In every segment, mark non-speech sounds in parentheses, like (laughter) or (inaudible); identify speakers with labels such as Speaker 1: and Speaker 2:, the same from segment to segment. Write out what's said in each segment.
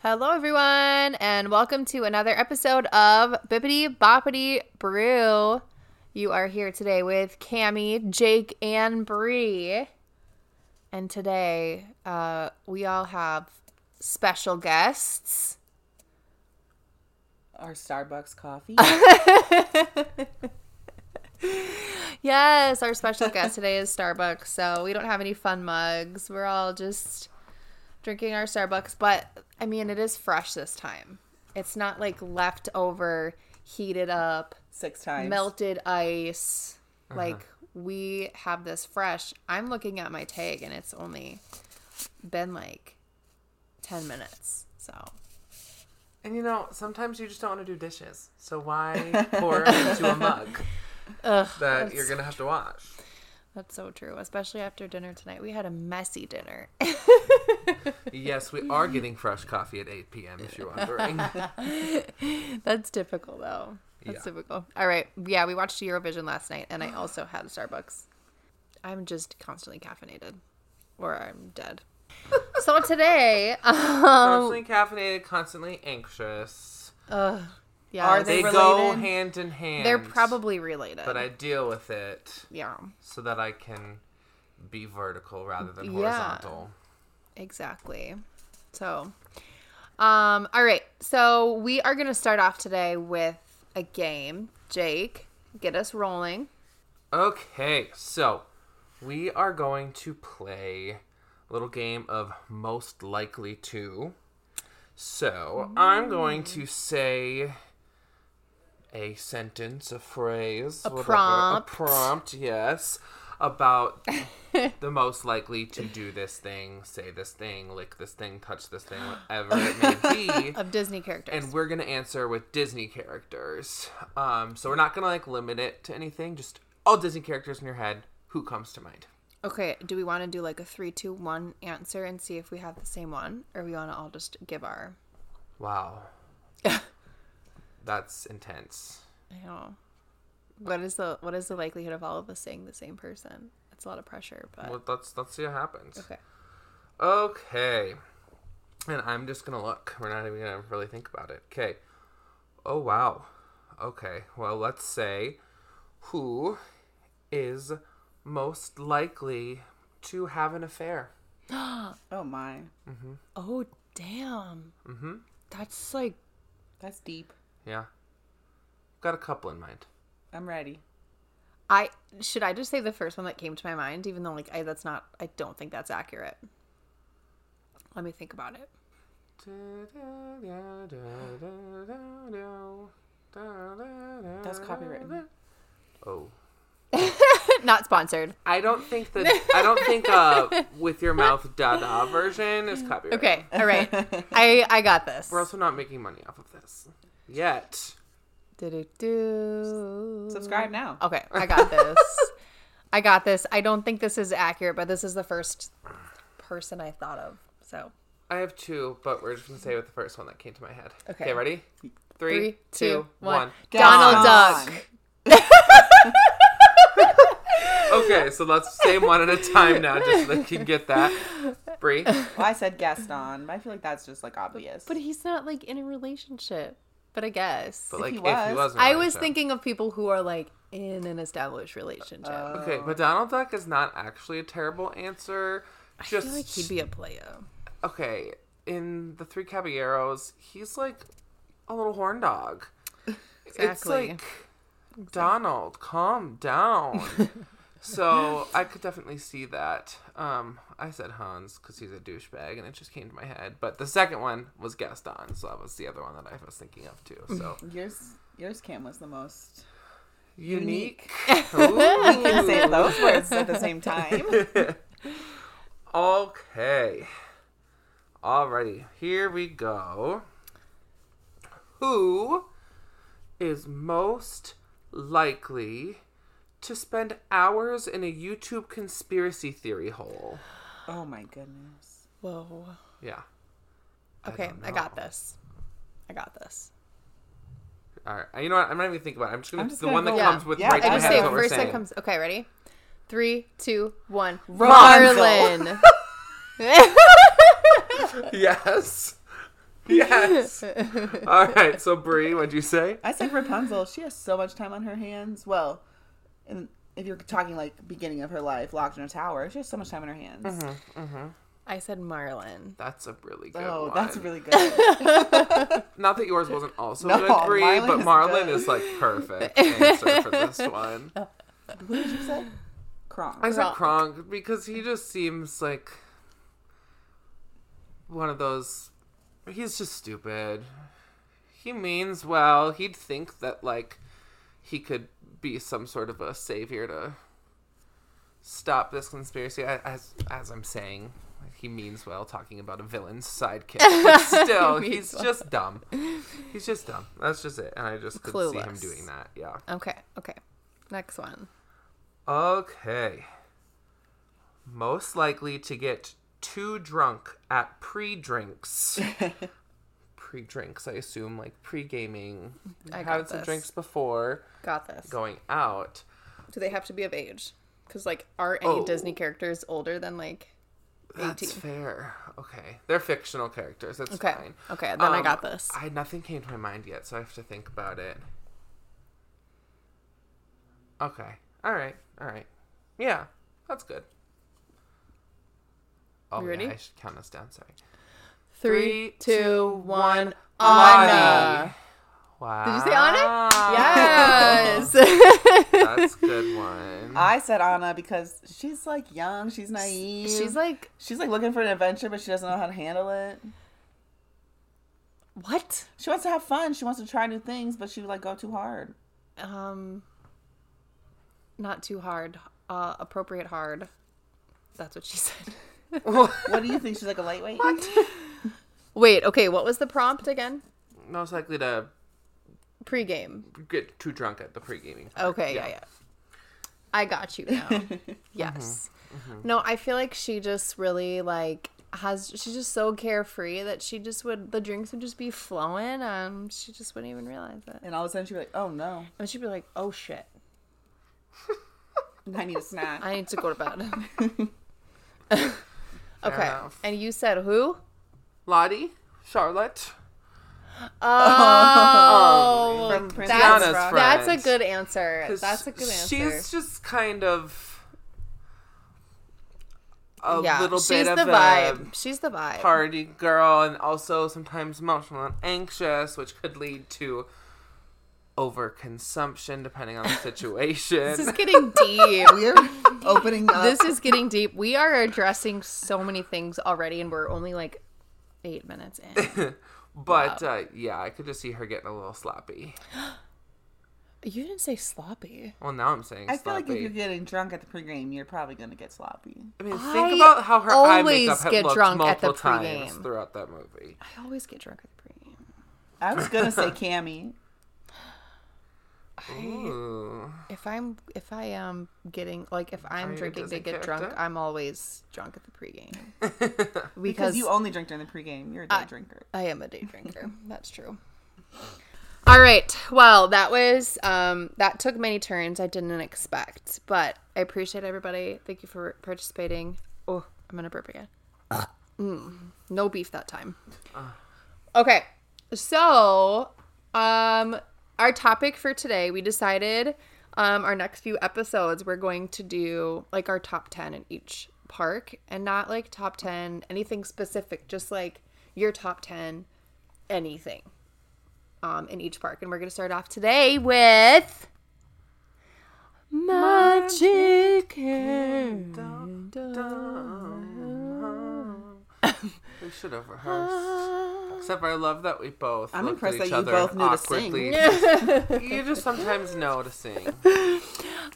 Speaker 1: Hello, everyone, and welcome to another episode of Bippity Boppity Brew. You are here today with Cami, Jake, and Bree. And today, uh, we all have special guests.
Speaker 2: Our Starbucks coffee. (laughs)
Speaker 1: Yes, our special guest today is Starbucks, so we don't have any fun mugs. We're all just drinking our Starbucks, but I mean, it is fresh this time. It's not like leftover, heated up,
Speaker 2: Six times.
Speaker 1: melted ice. Uh-huh. Like we have this fresh. I'm looking at my tag and it's only been like 10 minutes. So,
Speaker 3: And you know, sometimes you just don't want to do dishes. So why (laughs) pour into a mug
Speaker 1: ugh,
Speaker 3: that you're going to have to wash?
Speaker 1: That's so true, especially after dinner tonight. We had a messy dinner. (laughs)
Speaker 3: Yes, we are getting fresh coffee at 8 p.m. if you're wondering. (laughs)
Speaker 1: That's typical though. That's
Speaker 3: Yeah.
Speaker 1: typical. All right. Yeah, we watched Eurovision last night and I also had Starbucks. I'm just constantly caffeinated or I'm dead. so today, (laughs) um,
Speaker 3: constantly caffeinated, constantly anxious.
Speaker 1: uh, yeah,
Speaker 2: Are
Speaker 3: They
Speaker 2: they
Speaker 3: go
Speaker 2: related?
Speaker 3: hand in hand.
Speaker 1: they're probably related.
Speaker 3: But I deal with it
Speaker 1: yeah,
Speaker 3: so that I can be vertical rather than
Speaker 1: Yeah.
Speaker 3: horizontal.
Speaker 1: exactly. So, um, all right. So we are going to start off today with a game. Jake, get us rolling.
Speaker 3: Okay, so we are going to play a little game of most likely to. So I'm going to say a sentence, a phrase,
Speaker 1: A
Speaker 3: whatever,
Speaker 1: prompt.
Speaker 3: a prompt, yes, about (laughs) the most likely to do this thing, say this thing, lick this thing, touch this thing, whatever it may (laughs) be
Speaker 1: Of Disney characters.
Speaker 3: and we're gonna answer with Disney characters. Um, so we're not gonna like limit it to anything. Just all Disney characters in your head. Who comes to mind?
Speaker 1: Okay, do we want to do like a three, two, one answer and see if we have the same one, or we want to all just give our?
Speaker 3: Wow, (laughs) that's intense.
Speaker 1: I know. What is the what is the likelihood of all of us saying the same person? It's a lot of pressure, but
Speaker 3: Well, let's let's see what happens.
Speaker 1: okay.
Speaker 3: Okay, and I'm just gonna look. We're not even gonna really think about it. Okay. Oh wow. Okay. Well, let's say who is most likely to have an affair. (gasps)
Speaker 2: oh my, Mhm.
Speaker 1: Oh damn.
Speaker 3: Mm-hmm.
Speaker 1: That's like
Speaker 2: that's deep.
Speaker 3: Yeah. Got a couple in mind.
Speaker 2: I'm ready.
Speaker 1: I should I just say the first one that came to my mind, even though like I that's not I don't think that's accurate. Let me think about it.
Speaker 2: That's copywritten.
Speaker 3: Oh. (laughs)
Speaker 1: not sponsored.
Speaker 3: I don't think that I don't think uh with your mouth da da version is copyrighted.
Speaker 1: Okay, all right. I I got this.
Speaker 3: We're also not making money off of this. Yet.
Speaker 1: Do-do-do.
Speaker 2: Subscribe now.
Speaker 1: Okay, I got (laughs) this. I got this. I don't think this is accurate, but this is the first person I thought of. So
Speaker 3: I have two, but we're just gonna say with the first one that came to my head.
Speaker 1: Okay.
Speaker 3: Okay, ready?
Speaker 1: three,
Speaker 3: Three,
Speaker 1: two,
Speaker 3: two,
Speaker 1: one.
Speaker 3: one.
Speaker 1: Donald
Speaker 2: Gaston.
Speaker 1: Duck. (laughs)
Speaker 3: Okay, so let's say one at a time now, just so they can get that. Bree.
Speaker 2: Well, I said Gaston, but I feel like that's just like obvious.
Speaker 1: But he's not like in a relationship. But I guess.
Speaker 3: But like,
Speaker 2: he
Speaker 3: if he
Speaker 2: was.
Speaker 3: was, in a
Speaker 1: I was
Speaker 3: relationship.
Speaker 1: thinking of people who are like in an established relationship. Oh.
Speaker 3: Okay, but Donald Duck is not actually a terrible answer.
Speaker 1: I feel like he'd be a player.
Speaker 3: okay. In the Three Caballeros, he's like a little horn dog. (laughs) It's
Speaker 1: Exactly.
Speaker 3: like Donald, calm down. (laughs) so I could definitely see that. Um, I said Hans because he's a douchebag, and it just came to my head. But the second one was Gaston, so that was the other one that I was thinking of too. So (laughs)
Speaker 2: yours, yours Cam was the most.
Speaker 3: unique. (laughs)
Speaker 2: Can say (laughs) those words at the same time.
Speaker 3: Okay. Alrighty, here we go. Who is most likely to spend hours in a YouTube conspiracy theory hole?
Speaker 2: Oh my goodness.
Speaker 1: Whoa.
Speaker 3: Yeah.
Speaker 1: Okay,
Speaker 3: don't
Speaker 1: I, got this. I got this.
Speaker 3: All right. You know what? I'm not even thinking about it. I'm just gonna
Speaker 2: I'm
Speaker 3: the
Speaker 2: gonna
Speaker 3: one that
Speaker 2: go-
Speaker 3: comes
Speaker 2: Yeah.
Speaker 3: with
Speaker 2: Yeah,
Speaker 3: right
Speaker 1: I just say
Speaker 3: is
Speaker 1: first that comes. Okay, ready? Three, two, one. Marlin. (laughs)
Speaker 3: Yes. yes. (laughs) All right. So Brie, what'd you say?
Speaker 2: I said Rapunzel. She has so much time on her hands. Well, and if you're talking like beginning of her life, locked in a tower, she has so much time in her hands.
Speaker 3: Mm-hmm.
Speaker 1: I said Marlin.
Speaker 3: That's a really good
Speaker 2: Oh,
Speaker 3: one.
Speaker 2: that's really good. (laughs)
Speaker 3: Not that yours wasn't also
Speaker 2: No,
Speaker 3: good, Brie,
Speaker 2: Marlin
Speaker 3: but
Speaker 2: is
Speaker 3: Marlin
Speaker 2: good.
Speaker 3: is like perfect (laughs) answer for this one. (laughs)
Speaker 2: Who did you say? Kronk.
Speaker 3: I said
Speaker 1: Kronk.
Speaker 3: Kronk because he just seems like one of those. He's just stupid. He means well. He'd think that like he could be some sort of a savior to stop this conspiracy. As as I'm saying, he means well, talking about a villain's sidekick. But (laughs) still,
Speaker 1: Means
Speaker 3: he's
Speaker 1: well.
Speaker 3: just dumb. He's just dumb. That's just it. And I just could see him doing that. Yeah.
Speaker 1: Okay, okay. Next one.
Speaker 3: Okay. Most likely to get too drunk at pre drinks. (laughs) pre drinks, I assume, like pre gaming.
Speaker 1: I
Speaker 3: Had some
Speaker 1: this.
Speaker 3: drinks before
Speaker 1: Got this.
Speaker 3: going out.
Speaker 1: Do they have to be of age? Because like, are any
Speaker 3: Oh.
Speaker 1: Disney characters older than like
Speaker 3: That's
Speaker 1: 18?
Speaker 3: fair. Okay. They're fictional characters. That's
Speaker 1: Okay.
Speaker 3: fine.
Speaker 1: Okay, then I
Speaker 3: Um,
Speaker 1: got this.
Speaker 3: I nothing came to my mind yet, so I have to think about it. Okay. All right. All right. Yeah, that's good. Oh,
Speaker 1: You ready?
Speaker 3: Yeah, I should count us down. Sorry.
Speaker 1: Three, two, one.
Speaker 3: Lottie.
Speaker 1: Anna.
Speaker 3: Wow.
Speaker 1: Did you say Anna? (laughs) Yes.
Speaker 3: That's a good one.
Speaker 2: I said Anna because she's like young, she's naive.
Speaker 1: She's like,
Speaker 2: she's like looking for an adventure, but she doesn't know how to handle it.
Speaker 1: what?
Speaker 2: She wants to have fun. She wants to try new things, but she would like go too hard.
Speaker 1: Um, not too hard. Uh, appropriate hard. That's what she said.
Speaker 2: What do you think? She's like a lightweight.
Speaker 1: Wait. Okay. What was the prompt again?
Speaker 3: Most likely to
Speaker 1: Pre-game.
Speaker 3: get too drunk at the pre-gaming.
Speaker 1: Okay. Yeah. Yeah. I got you now. (laughs) yes. Mm-hmm. Mm-hmm. No, I feel like she just really like has. She's just so carefree that she just would. The drinks would just be flowing, and she just wouldn't even realize it.
Speaker 2: And all of a sudden she'd be like, "Oh no,
Speaker 1: And she'd be like, "Oh shit, (laughs)
Speaker 2: I need a snack."
Speaker 1: I need to go to bed." (laughs) okay. And you said who?
Speaker 3: Lottie, Charlotte,
Speaker 1: Oh,
Speaker 2: um, From
Speaker 1: that's,
Speaker 3: Tiana's friend.
Speaker 1: that's a good answer. That's a good answer.
Speaker 3: She's just kind of a
Speaker 1: yeah,
Speaker 3: little
Speaker 1: she's
Speaker 3: bit
Speaker 1: the
Speaker 3: of a
Speaker 1: vibe. She's the vibe.
Speaker 3: party girl, and also sometimes emotional and anxious, which could lead to overconsumption depending on the (laughs) situation.
Speaker 1: This is getting deep.
Speaker 2: We're opening up.
Speaker 1: this is getting deep. We are addressing so many things already, and we're only like eight minutes in. (laughs)
Speaker 3: but uh, yeah, I could just see her getting a little sloppy. (gasps)
Speaker 1: You didn't say sloppy.
Speaker 3: Well, now I'm saying
Speaker 2: I feel like if you're getting drunk at the pregame, you're probably gonna get sloppy.
Speaker 3: I mean, think about how her eye
Speaker 1: always
Speaker 3: makeup had
Speaker 1: get
Speaker 3: looked
Speaker 1: drunk at the
Speaker 3: multiple times
Speaker 1: pregame.
Speaker 3: throughout that movie.
Speaker 1: I always get drunk at the pregame.
Speaker 2: I was gonna say Cammy.
Speaker 3: Ooh.
Speaker 1: If I'm if I am getting like if I'm
Speaker 3: you a
Speaker 1: drinking to
Speaker 3: Disney
Speaker 1: get drunk. I'm always drunk at the pregame (laughs)
Speaker 2: Because
Speaker 1: because
Speaker 2: you only drink during the pregame. You're a day
Speaker 1: I-
Speaker 2: drinker.
Speaker 1: I am a day drinker. (laughs) That's true. All right. Well, that was um that took many turns I didn't expect, but I appreciate everybody. Thank you for participating. Oh, I'm gonna burp again. Mm, no beef that time. Okay. So, um our topic for today, we decided um our next few episodes we're going to do like our top 10 in each park and not like top 10 anything specific, just like your top 10 anything um in each park. And we're going to start off today with Magic Kingdom. (laughs)
Speaker 3: We should have rehearsed. Except I love that we both.
Speaker 2: I'm
Speaker 3: looked at
Speaker 2: impressed
Speaker 3: each
Speaker 2: that you both knew to sing. (laughs)
Speaker 3: you just sometimes know to sing. (laughs)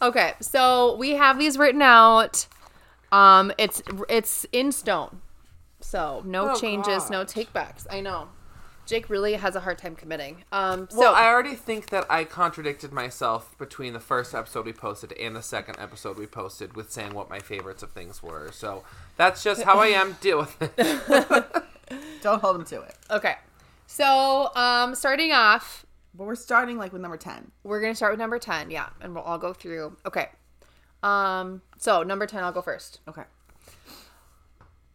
Speaker 1: Okay, so we have these written out. Um, it's it's in stone, so no
Speaker 3: Oh,
Speaker 1: changes, no
Speaker 3: God.
Speaker 1: takebacks. I know. Jake really has a hard time committing. Um, so
Speaker 3: Well, I already think that I contradicted myself between the first episode we posted and the second episode we posted with saying what my favorites of things were. So that's just how I am. Deal with it. (laughs)
Speaker 2: Don't hold him to it.
Speaker 1: okay, so um, starting off,
Speaker 2: But we're starting like with number ten.
Speaker 1: we're gonna start with number ten, yeah, and we'll all go through. Okay, um, so number ten, I'll go first.
Speaker 2: Okay.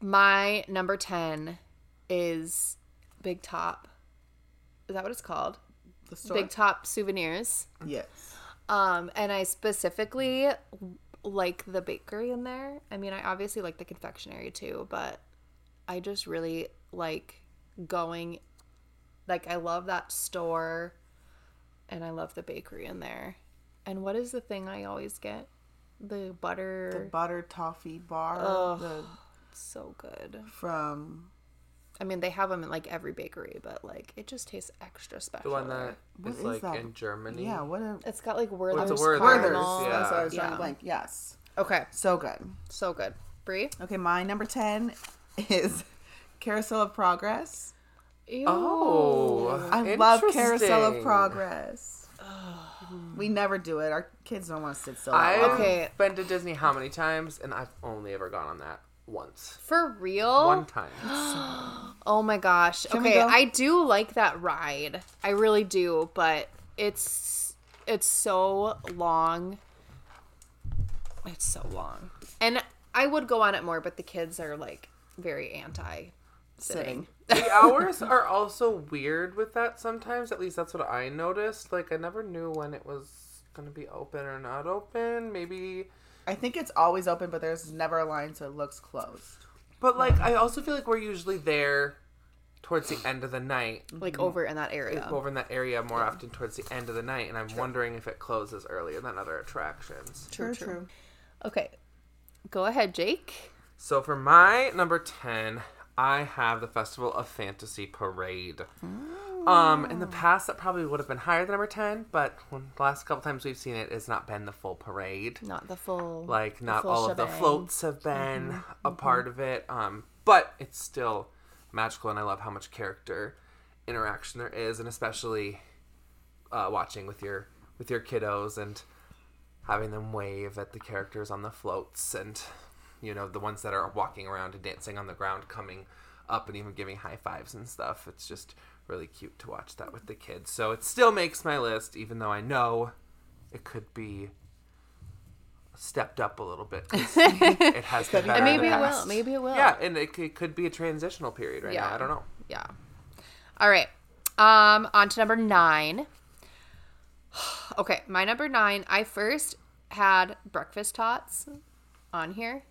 Speaker 1: My number ten is Big Top. Is that what it's called?
Speaker 2: The store.
Speaker 1: Big Top Souvenirs.
Speaker 2: Yes.
Speaker 1: Um, and I specifically like the bakery in there. I mean, I obviously like the confectionery too, but I just really like going. Like, I love that store, and I love the bakery in there. And what is the thing I always get? The butter.
Speaker 2: The butter toffee bar.
Speaker 1: Ugh.
Speaker 2: The,
Speaker 1: so good.
Speaker 2: from
Speaker 1: I mean, they have them in like every bakery, but like it just tastes extra special.
Speaker 3: The one that
Speaker 2: What
Speaker 3: is
Speaker 2: is
Speaker 3: like
Speaker 2: that?
Speaker 3: in Germany.
Speaker 2: yeah. What a
Speaker 1: it's got like Werther's,
Speaker 3: What's a Werther's?
Speaker 2: Werther's.
Speaker 1: caramel.
Speaker 3: Yeah.
Speaker 2: That's what I was trying
Speaker 1: Yeah.
Speaker 2: to blank. Yes.
Speaker 1: Okay,
Speaker 2: So good.
Speaker 1: so good. Brie.
Speaker 2: Okay, my number ten is Carousel of Progress.
Speaker 1: Ew.
Speaker 3: Oh,
Speaker 2: I love Carousel of. Progress. we never do it. Our kids don't want to sit still. that
Speaker 3: I've.
Speaker 1: Okay.
Speaker 3: been to Disney how many times, and I've only ever gone on that once.
Speaker 1: For real?
Speaker 3: One time. (gasps)
Speaker 1: Oh my gosh.
Speaker 2: Can
Speaker 1: okay,
Speaker 2: go?
Speaker 1: I do like that ride. I really do, but it's it's so long. It's so long. And I would go on it more, but the kids are like very anti sitting.
Speaker 2: Sitting.
Speaker 3: the hours are also weird with that sometimes. At least that's what I noticed. Like I never knew when it was gonna be open or not open. Maybe,
Speaker 2: I think it's always open, but there's never a line, so it looks closed.
Speaker 3: but like I also feel like we're usually there towards the end of the night.
Speaker 1: Like mm-hmm. over in that area.
Speaker 3: Over in that area more often towards the end of the night, and I'm wondering if it closes earlier than other attractions.
Speaker 1: True, true. Okay. Go ahead, Jake.
Speaker 3: So for my number 10, I have the Festival of Fantasy Parade. Um, in the past, that probably would have been higher than number 10, but when the last couple times we've seen it, it's not been the full parade.
Speaker 1: Not the full
Speaker 3: Like, not
Speaker 1: full
Speaker 3: all of the floats have been a part of it. Um, but it's still magical, and I love how much character interaction there is, and especially uh, watching with your with your kiddos and having them wave at the characters on the floats and you know the ones that are walking around and dancing on the ground coming up and even giving high fives and stuff it's just really cute to watch that with the kids so it still makes my list even though i know it could be stepped up a little bit (laughs) it has been
Speaker 2: be
Speaker 3: better
Speaker 1: maybe
Speaker 3: the
Speaker 1: it will. Maybe it will.
Speaker 3: yeah and it, it could be a transitional period right now
Speaker 1: Yeah.
Speaker 3: i don't know
Speaker 1: Yeah. All right. Um, on to number nine. (sighs) okay, my number nine. I first had breakfast tots on here.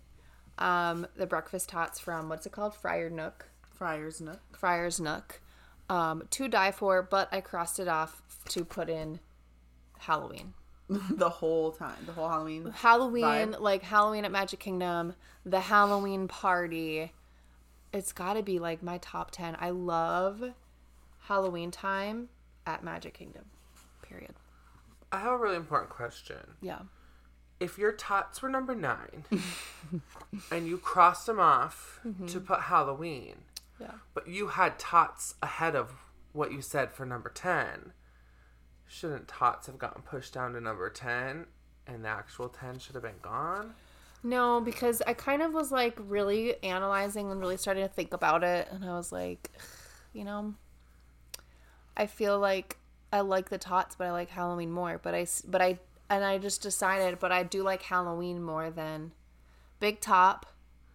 Speaker 1: Um, the breakfast tots from what's it called? Friar Nook.
Speaker 2: Friars Nook.
Speaker 1: Friar's Nook. Um, to die for, but I crossed it off to put in Halloween. (laughs)
Speaker 2: the whole time. The whole Halloween.
Speaker 1: Halloween,
Speaker 2: Vibe.
Speaker 1: like Halloween at Magic Kingdom, the Halloween party. It's got to be like my top 10. I love Halloween time at Magic Kingdom. Period.
Speaker 3: i have a really important question
Speaker 1: Yeah.
Speaker 3: If your tots were number nine (laughs) and you crossed them off mm-hmm. to put Halloween,
Speaker 1: Yeah.
Speaker 3: but you had tots ahead of what you said for number 10, shouldn't tots have gotten pushed down to number 10 and the actual 10 should have been gone?
Speaker 1: No, because I kind of was like really analyzing and really starting to think about it. And I was like, (sighs) you know, I feel like I like the tots, but I like Halloween more. But I, but I, and I just decided, but I do like Halloween more than Big Top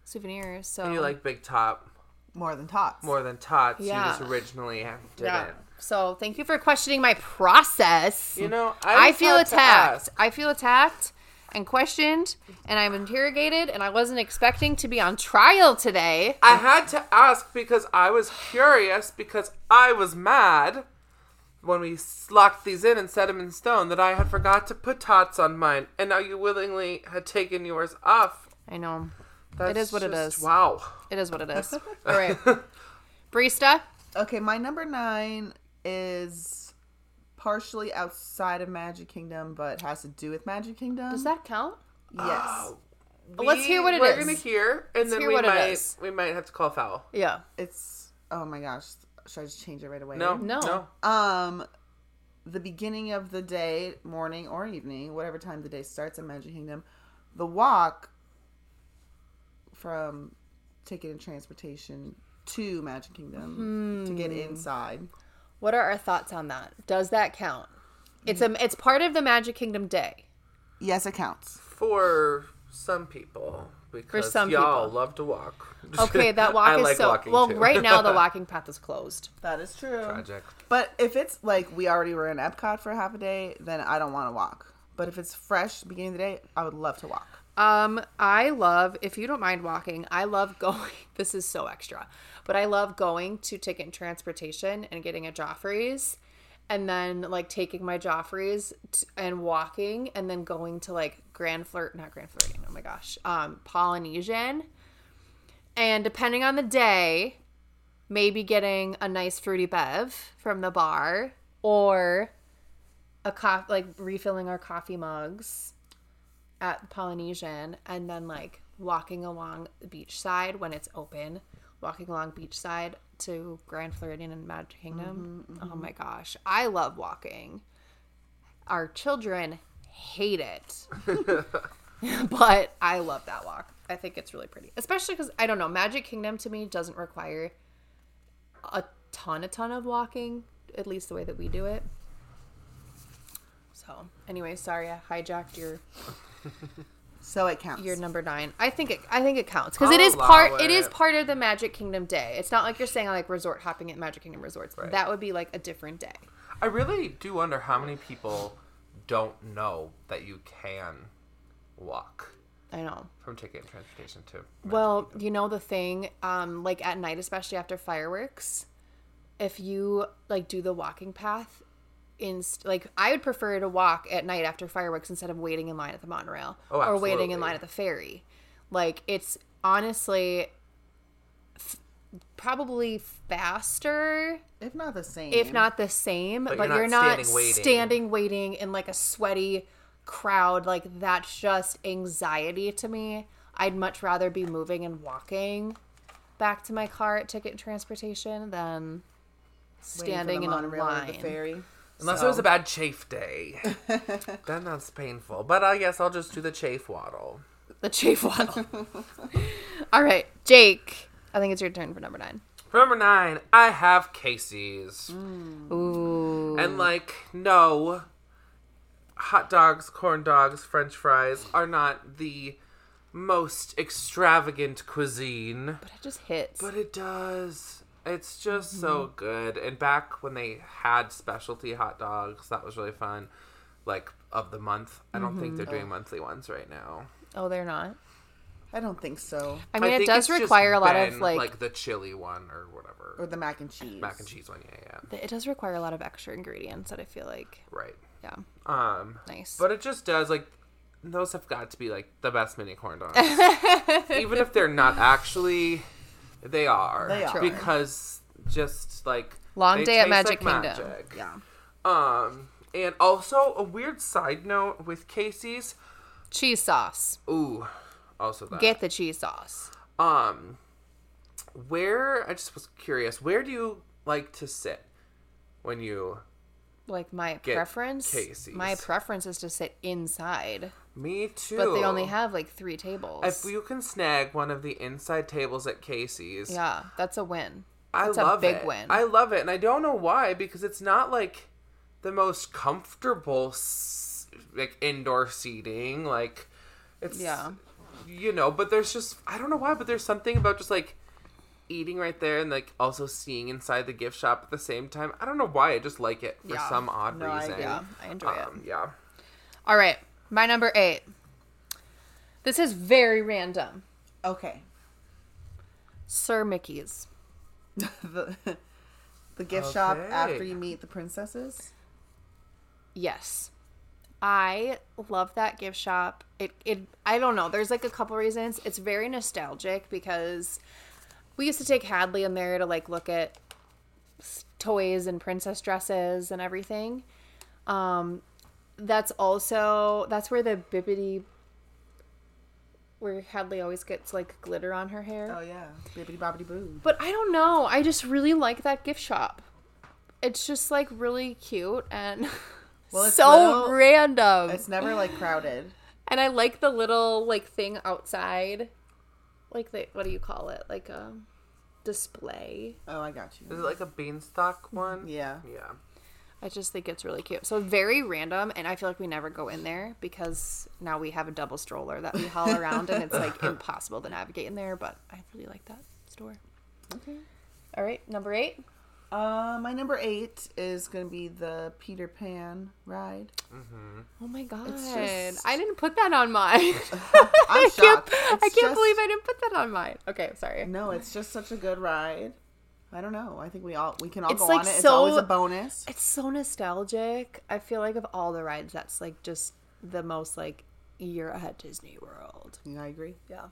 Speaker 1: souvenirs. So
Speaker 3: And you like Big Top
Speaker 2: More than tots.
Speaker 3: more than tots.
Speaker 1: Yeah.
Speaker 3: You just originally didn't.
Speaker 1: Yeah. So thank you for questioning my process.
Speaker 3: You know,
Speaker 1: I,
Speaker 3: I,
Speaker 1: feel attacked. I feel attacked and questioned, and I'm interrogated, and I wasn't expecting to be on trial today.
Speaker 3: I had to ask because I was curious because I was mad when we locked these in and set them in stone that I had forgot to put tots on mine, and now you willingly had taken yours off.
Speaker 1: I know.
Speaker 3: That's
Speaker 1: is what it
Speaker 3: just-
Speaker 1: is.
Speaker 3: Wow.
Speaker 1: It is what it is. (laughs) All right. (laughs) Barista?
Speaker 2: Okay, my number nine is partially outside of Magic Kingdom, but has to do with Magic Kingdom.
Speaker 1: Does that count?
Speaker 2: Yes.
Speaker 1: Ah, let's hear what it
Speaker 3: We're
Speaker 1: is.
Speaker 3: gonna hear, and then
Speaker 1: hear
Speaker 3: we
Speaker 1: what it
Speaker 3: might we might have to call foul.
Speaker 1: Yeah.
Speaker 2: It's oh my gosh. Should I just change it right away?
Speaker 3: No,
Speaker 1: No.
Speaker 3: no.
Speaker 2: Um, the beginning of the day, morning or evening, whatever time the day starts in Magic Kingdom, the walk from ticket and transportation to Magic Kingdom to get
Speaker 1: Hmm.
Speaker 2: inside.
Speaker 1: What are our thoughts on that? Does that count? It's a it's part of the Magic Kingdom day.
Speaker 2: Yes, it counts.
Speaker 3: For some people, because
Speaker 1: some
Speaker 3: y'all
Speaker 1: people.
Speaker 3: love to walk. (laughs)
Speaker 1: Okay, that walk
Speaker 3: I
Speaker 1: is
Speaker 3: like
Speaker 1: so
Speaker 3: walking
Speaker 1: well.
Speaker 3: too.
Speaker 1: Right now, the (laughs) walking path is closed.
Speaker 2: That is true.
Speaker 3: Tragic.
Speaker 2: But if it's like we already were in Epcot for half a day, then I don't want to walk. But if it's fresh, beginning of the day, I would love to walk.
Speaker 1: Um, I love if you don't mind walking. I love (laughs) going. This is so extra, but I love going to Ticket and Transportation and getting a Joffrey's, and then like taking my Joffrey's t- and walking, and then going to like Grand Flirt, not Grand Flirting. Oh my gosh, um, Polynesian, and depending on the day, maybe getting a nice fruity bev from the bar or a coffee, like refilling our coffee mugs at Polynesian and then like walking along the beach side when it's open, walking along beach side to Grand Floridian and Magic Kingdom. Mm-hmm, mm-hmm. Oh my gosh, I love walking. Our children hate it. (laughs) but I love that walk. I think it's really pretty. Especially cuz I don't know, Magic Kingdom to me doesn't require a ton a ton of walking, at least the way that we do it. So, anyway, sorry I hijacked your (laughs)
Speaker 2: So it counts.
Speaker 1: you're number nine. I think it. I think it counts because it
Speaker 3: I'll
Speaker 1: is
Speaker 3: allow
Speaker 1: part. It is
Speaker 3: it.
Speaker 1: part of the Magic Kingdom day. It's not like you're saying like resort hopping at Magic Kingdom resorts.
Speaker 3: Right.
Speaker 1: That would be like a different day.
Speaker 3: I really do wonder how many people don't know that you can walk
Speaker 1: I know.
Speaker 3: from ticket and transportation too.
Speaker 1: Well, you know the thing, um, like at night, especially after fireworks, if you like do the walking path, in like I would prefer to walk at night after fireworks instead of waiting in line at the monorail
Speaker 3: Oh,
Speaker 1: or waiting in line at the ferry. Like it's honestly f- probably faster
Speaker 2: if not the same.
Speaker 1: if not the same, but,
Speaker 3: you're not
Speaker 1: you're not
Speaker 3: standing waiting.
Speaker 1: standing waiting in like a sweaty crowd. Like that's just anxiety to me. I'd much rather be moving and walking back to my car at Ticket and Transportation than standing in a
Speaker 2: monorail
Speaker 1: line.
Speaker 2: the ferry.
Speaker 3: Unless
Speaker 1: So-
Speaker 3: it was a bad chafe day, (laughs) then that's painful. But I guess I'll just do the chafe waddle.
Speaker 1: The chafe waddle. (laughs) All right, Jake. I think it's your turn for number nine.
Speaker 3: For number nine, I have Casey's. Mm.
Speaker 1: Ooh.
Speaker 3: And like, no, hot dogs, corn dogs, french fries are not the most extravagant cuisine,
Speaker 1: But it just hits.
Speaker 3: but it does. It's just so good. And back when they had specialty hot dogs, that was really fun. Like of the month. I don't think they're doing monthly ones right now.
Speaker 1: oh, they're not.
Speaker 2: I don't think so.
Speaker 1: I mean, it does require a lot of
Speaker 3: been,
Speaker 1: like,
Speaker 3: the chili one or whatever.
Speaker 2: Or the mac and cheese.
Speaker 3: mac and cheese one, yeah, yeah.
Speaker 1: it does require a lot of extra ingredients that I feel like,
Speaker 3: Right.
Speaker 1: yeah,
Speaker 3: Um
Speaker 1: nice.
Speaker 3: But it just does like those have got to be like the best mini corn dogs. (laughs) Even if they're not actually they are.
Speaker 2: They are.
Speaker 3: Because just like
Speaker 1: Long
Speaker 3: they
Speaker 1: day at Magic
Speaker 3: like
Speaker 1: Kingdom.
Speaker 3: magic.
Speaker 2: Yeah.
Speaker 3: Um and also a weird side note with Casey's.
Speaker 1: cheese sauce.
Speaker 3: Ooh, also that.
Speaker 1: Get the cheese sauce.
Speaker 3: um where I just was curious, where do you like to sit when you
Speaker 1: Like my
Speaker 3: Get
Speaker 1: preference.
Speaker 3: Casey's.
Speaker 1: My preference is to sit inside,
Speaker 3: me too.
Speaker 1: but they only have like three tables.
Speaker 3: if you can snag one of the inside tables at Casey's,
Speaker 1: yeah, that's a win.
Speaker 3: I
Speaker 1: That's a
Speaker 3: love
Speaker 1: big
Speaker 3: it.
Speaker 1: win.
Speaker 3: I love it, and I don't know why because it's not like the most comfortable like indoor seating. Like it's
Speaker 1: Yeah.
Speaker 3: you know, but there's just I don't know why, but there's something about just like eating right there and like also seeing inside the gift shop at the same time. I don't know why. I just like it for
Speaker 1: Yeah.
Speaker 3: some odd
Speaker 2: No, I-
Speaker 3: reason.
Speaker 1: Yeah, I enjoy it.
Speaker 3: Um, yeah.
Speaker 1: All right, my number eight. This is very random.
Speaker 2: Okay.
Speaker 1: Sir Mickey's. (laughs)
Speaker 2: the the gift shop after you meet the princesses.
Speaker 1: Yes. I love that gift shop. It it I don't know. There's like a couple reasons. It's very nostalgic because we used to take Hadley in there to like look at toys and princess dresses and everything. Um that's also that's where the bippity where Hadley always gets like glitter on her hair.
Speaker 2: Oh yeah, bibbity bobbity boo.
Speaker 1: But I don't know. I just really like that gift shop. It's just like really cute and
Speaker 2: Well, it's (laughs)
Speaker 1: so
Speaker 2: little-
Speaker 1: random.
Speaker 2: It's never like crowded. (laughs)
Speaker 1: And I like the little like thing outside. Like the what do you call it? Like a display.
Speaker 2: Oh, I got you.
Speaker 3: Is it like a beanstalk one?
Speaker 2: Yeah.
Speaker 3: Yeah.
Speaker 1: I just think it's really cute. So very random, and I feel like we never go in there because now we have a double stroller that we haul around, and it's like (laughs) impossible to navigate in there. But I really like that store.
Speaker 2: Okay.
Speaker 1: All right, number eight.
Speaker 2: Uh, my number eight is gonna be the Peter Pan ride.
Speaker 1: Oh my god,
Speaker 2: just-
Speaker 1: I didn't put that on mine. (laughs)
Speaker 2: I'm (laughs)
Speaker 1: I can't. I can't
Speaker 2: just-
Speaker 1: believe I didn't put that on mine. Okay, sorry.
Speaker 2: No, it's just such a good ride. I don't know. I think we all we can all
Speaker 1: It's,
Speaker 2: go
Speaker 1: like,
Speaker 2: on it. It's
Speaker 1: so-
Speaker 2: always a bonus.
Speaker 1: It's so nostalgic. I feel like of all the rides, that's like just the most like you're at Disney World.
Speaker 2: Yeah, I agree.
Speaker 1: Yeah.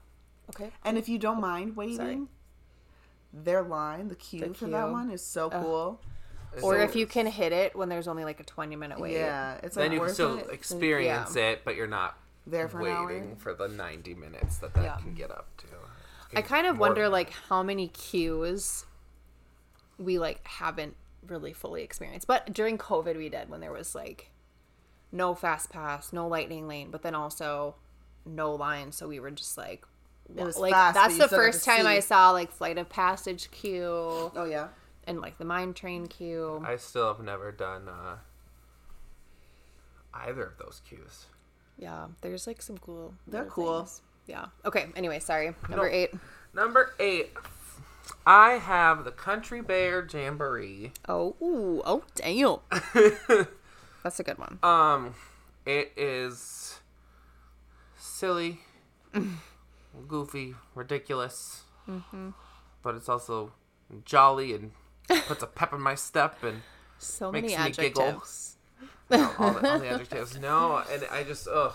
Speaker 1: Okay.
Speaker 2: And if you don't oh, mind waiting,
Speaker 1: Sorry.
Speaker 2: their line, the queue,
Speaker 1: The
Speaker 2: for that one is so cool.
Speaker 1: Or
Speaker 3: So-
Speaker 1: if you can hit it when there's only like a 20 minute wait.
Speaker 2: Yeah, it's
Speaker 3: then
Speaker 2: like
Speaker 3: you can still
Speaker 2: it.
Speaker 3: experience it, but you're not
Speaker 2: There for an hour.
Speaker 3: waiting for the 90 minutes that that
Speaker 1: Yeah.
Speaker 3: can get up to.
Speaker 1: I kind of
Speaker 3: More-
Speaker 1: wonder like how many queues we like haven't really fully experienced. But during COVID we did when there was like no fast pass, no lightning lane, but then also no line, so we were just like
Speaker 2: It was
Speaker 1: like
Speaker 2: fast,
Speaker 1: that's the first
Speaker 2: to
Speaker 1: time I saw like flight of passage queue
Speaker 2: Oh yeah.
Speaker 1: and like the mine train queue.
Speaker 3: I still have never done uh, either of those queues.
Speaker 1: Yeah, there's like some cool.
Speaker 2: They're cool.
Speaker 1: things. Yeah. Okay. Anyway, sorry. Number
Speaker 3: No.
Speaker 1: eight.
Speaker 3: Number eight, I have the Country Bear Jamboree.
Speaker 1: Oh. Ooh, oh. Damn. (laughs) That's a good one.
Speaker 3: Um, it is silly, (laughs) goofy, ridiculous, but it's also jolly and puts a (laughs) pep in my step and
Speaker 1: So
Speaker 3: makes
Speaker 1: many
Speaker 3: me giggle.
Speaker 1: adjectives.
Speaker 3: you know, all, the, all the adjectives. No, and I just ugh.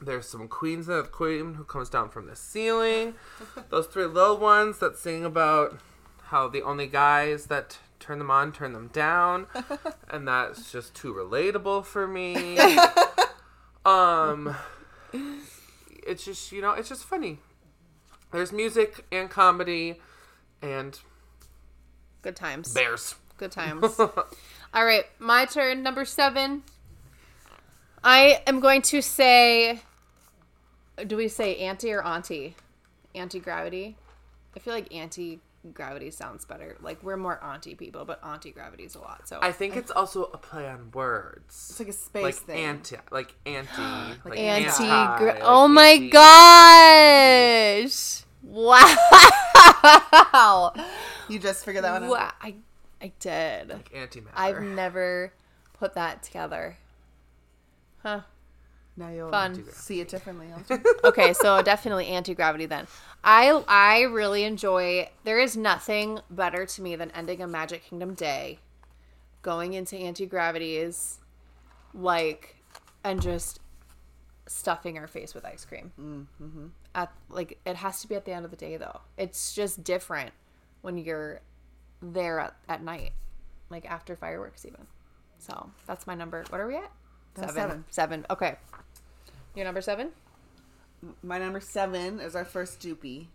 Speaker 3: There's some queens of the queen who comes down from the ceiling. (laughs) Those three little ones that sing about how the only guys that turn them on turn them down, (laughs) and that's just too relatable for me. (laughs) um, it's just you know it's just funny. There's music and comedy, and
Speaker 1: Good times.
Speaker 3: bears.
Speaker 1: Good times. All right, my turn. Number seven. I am going to say. Do we say anti or auntie? Anti gravity. I feel like anti gravity sounds better. Like we're more auntie people, but auntie gravity's a lot. So
Speaker 3: I think it's also a play on words.
Speaker 2: It's like a space
Speaker 3: like
Speaker 2: thing.
Speaker 3: anti, like anti, (gasps) like
Speaker 1: anti.
Speaker 3: anti,
Speaker 1: gra-
Speaker 3: like
Speaker 1: oh my
Speaker 3: anti-
Speaker 1: gosh! Wow! (laughs)
Speaker 2: You just figured that one out.
Speaker 1: wow! I I did.
Speaker 3: Like antimatter.
Speaker 1: I've never put that together. Huh.
Speaker 2: Now you'll
Speaker 1: Fun.
Speaker 2: see it differently. (laughs) (laughs)
Speaker 1: okay, so definitely anti gravity then. I I really enjoy. There is nothing better to me than ending a Magic Kingdom day, going into anti gravities, like, and just stuffing our face with ice cream. Mm-hmm. At like it has to be at the end of the day though. It's just different when you're there at, at night, like after fireworks even. So that's my number. What are we at?
Speaker 2: That's
Speaker 1: seven.
Speaker 2: seven.
Speaker 1: Seven. Okay. Your number seven.
Speaker 2: My number seven is our first Doopy.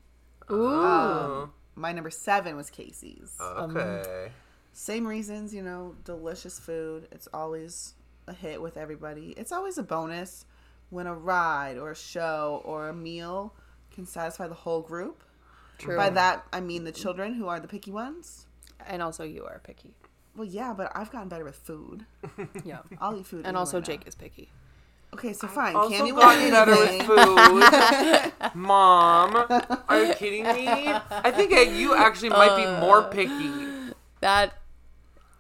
Speaker 1: Ooh.
Speaker 3: Oh,
Speaker 2: My number seven was Casey's.
Speaker 3: Oh, um, okay.
Speaker 2: Same reasons, you know, delicious food. It's always a hit with everybody. It's always a bonus when a ride or a show or a meal can satisfy the whole group.
Speaker 1: True.
Speaker 2: By that, I mean the children who are the picky ones.
Speaker 1: and also you are picky.
Speaker 2: Well, yeah, but I've gotten better with food. (laughs)
Speaker 1: Yeah.
Speaker 2: I'll eat food.
Speaker 1: and
Speaker 2: anyway
Speaker 1: also
Speaker 2: now.
Speaker 1: Jake is picky.
Speaker 2: Okay, so fine.
Speaker 3: Also
Speaker 2: Candy
Speaker 3: gotten
Speaker 2: eat
Speaker 3: better with food. (laughs) Mom, are you kidding me? I think that you actually might be more uh, picky.
Speaker 1: That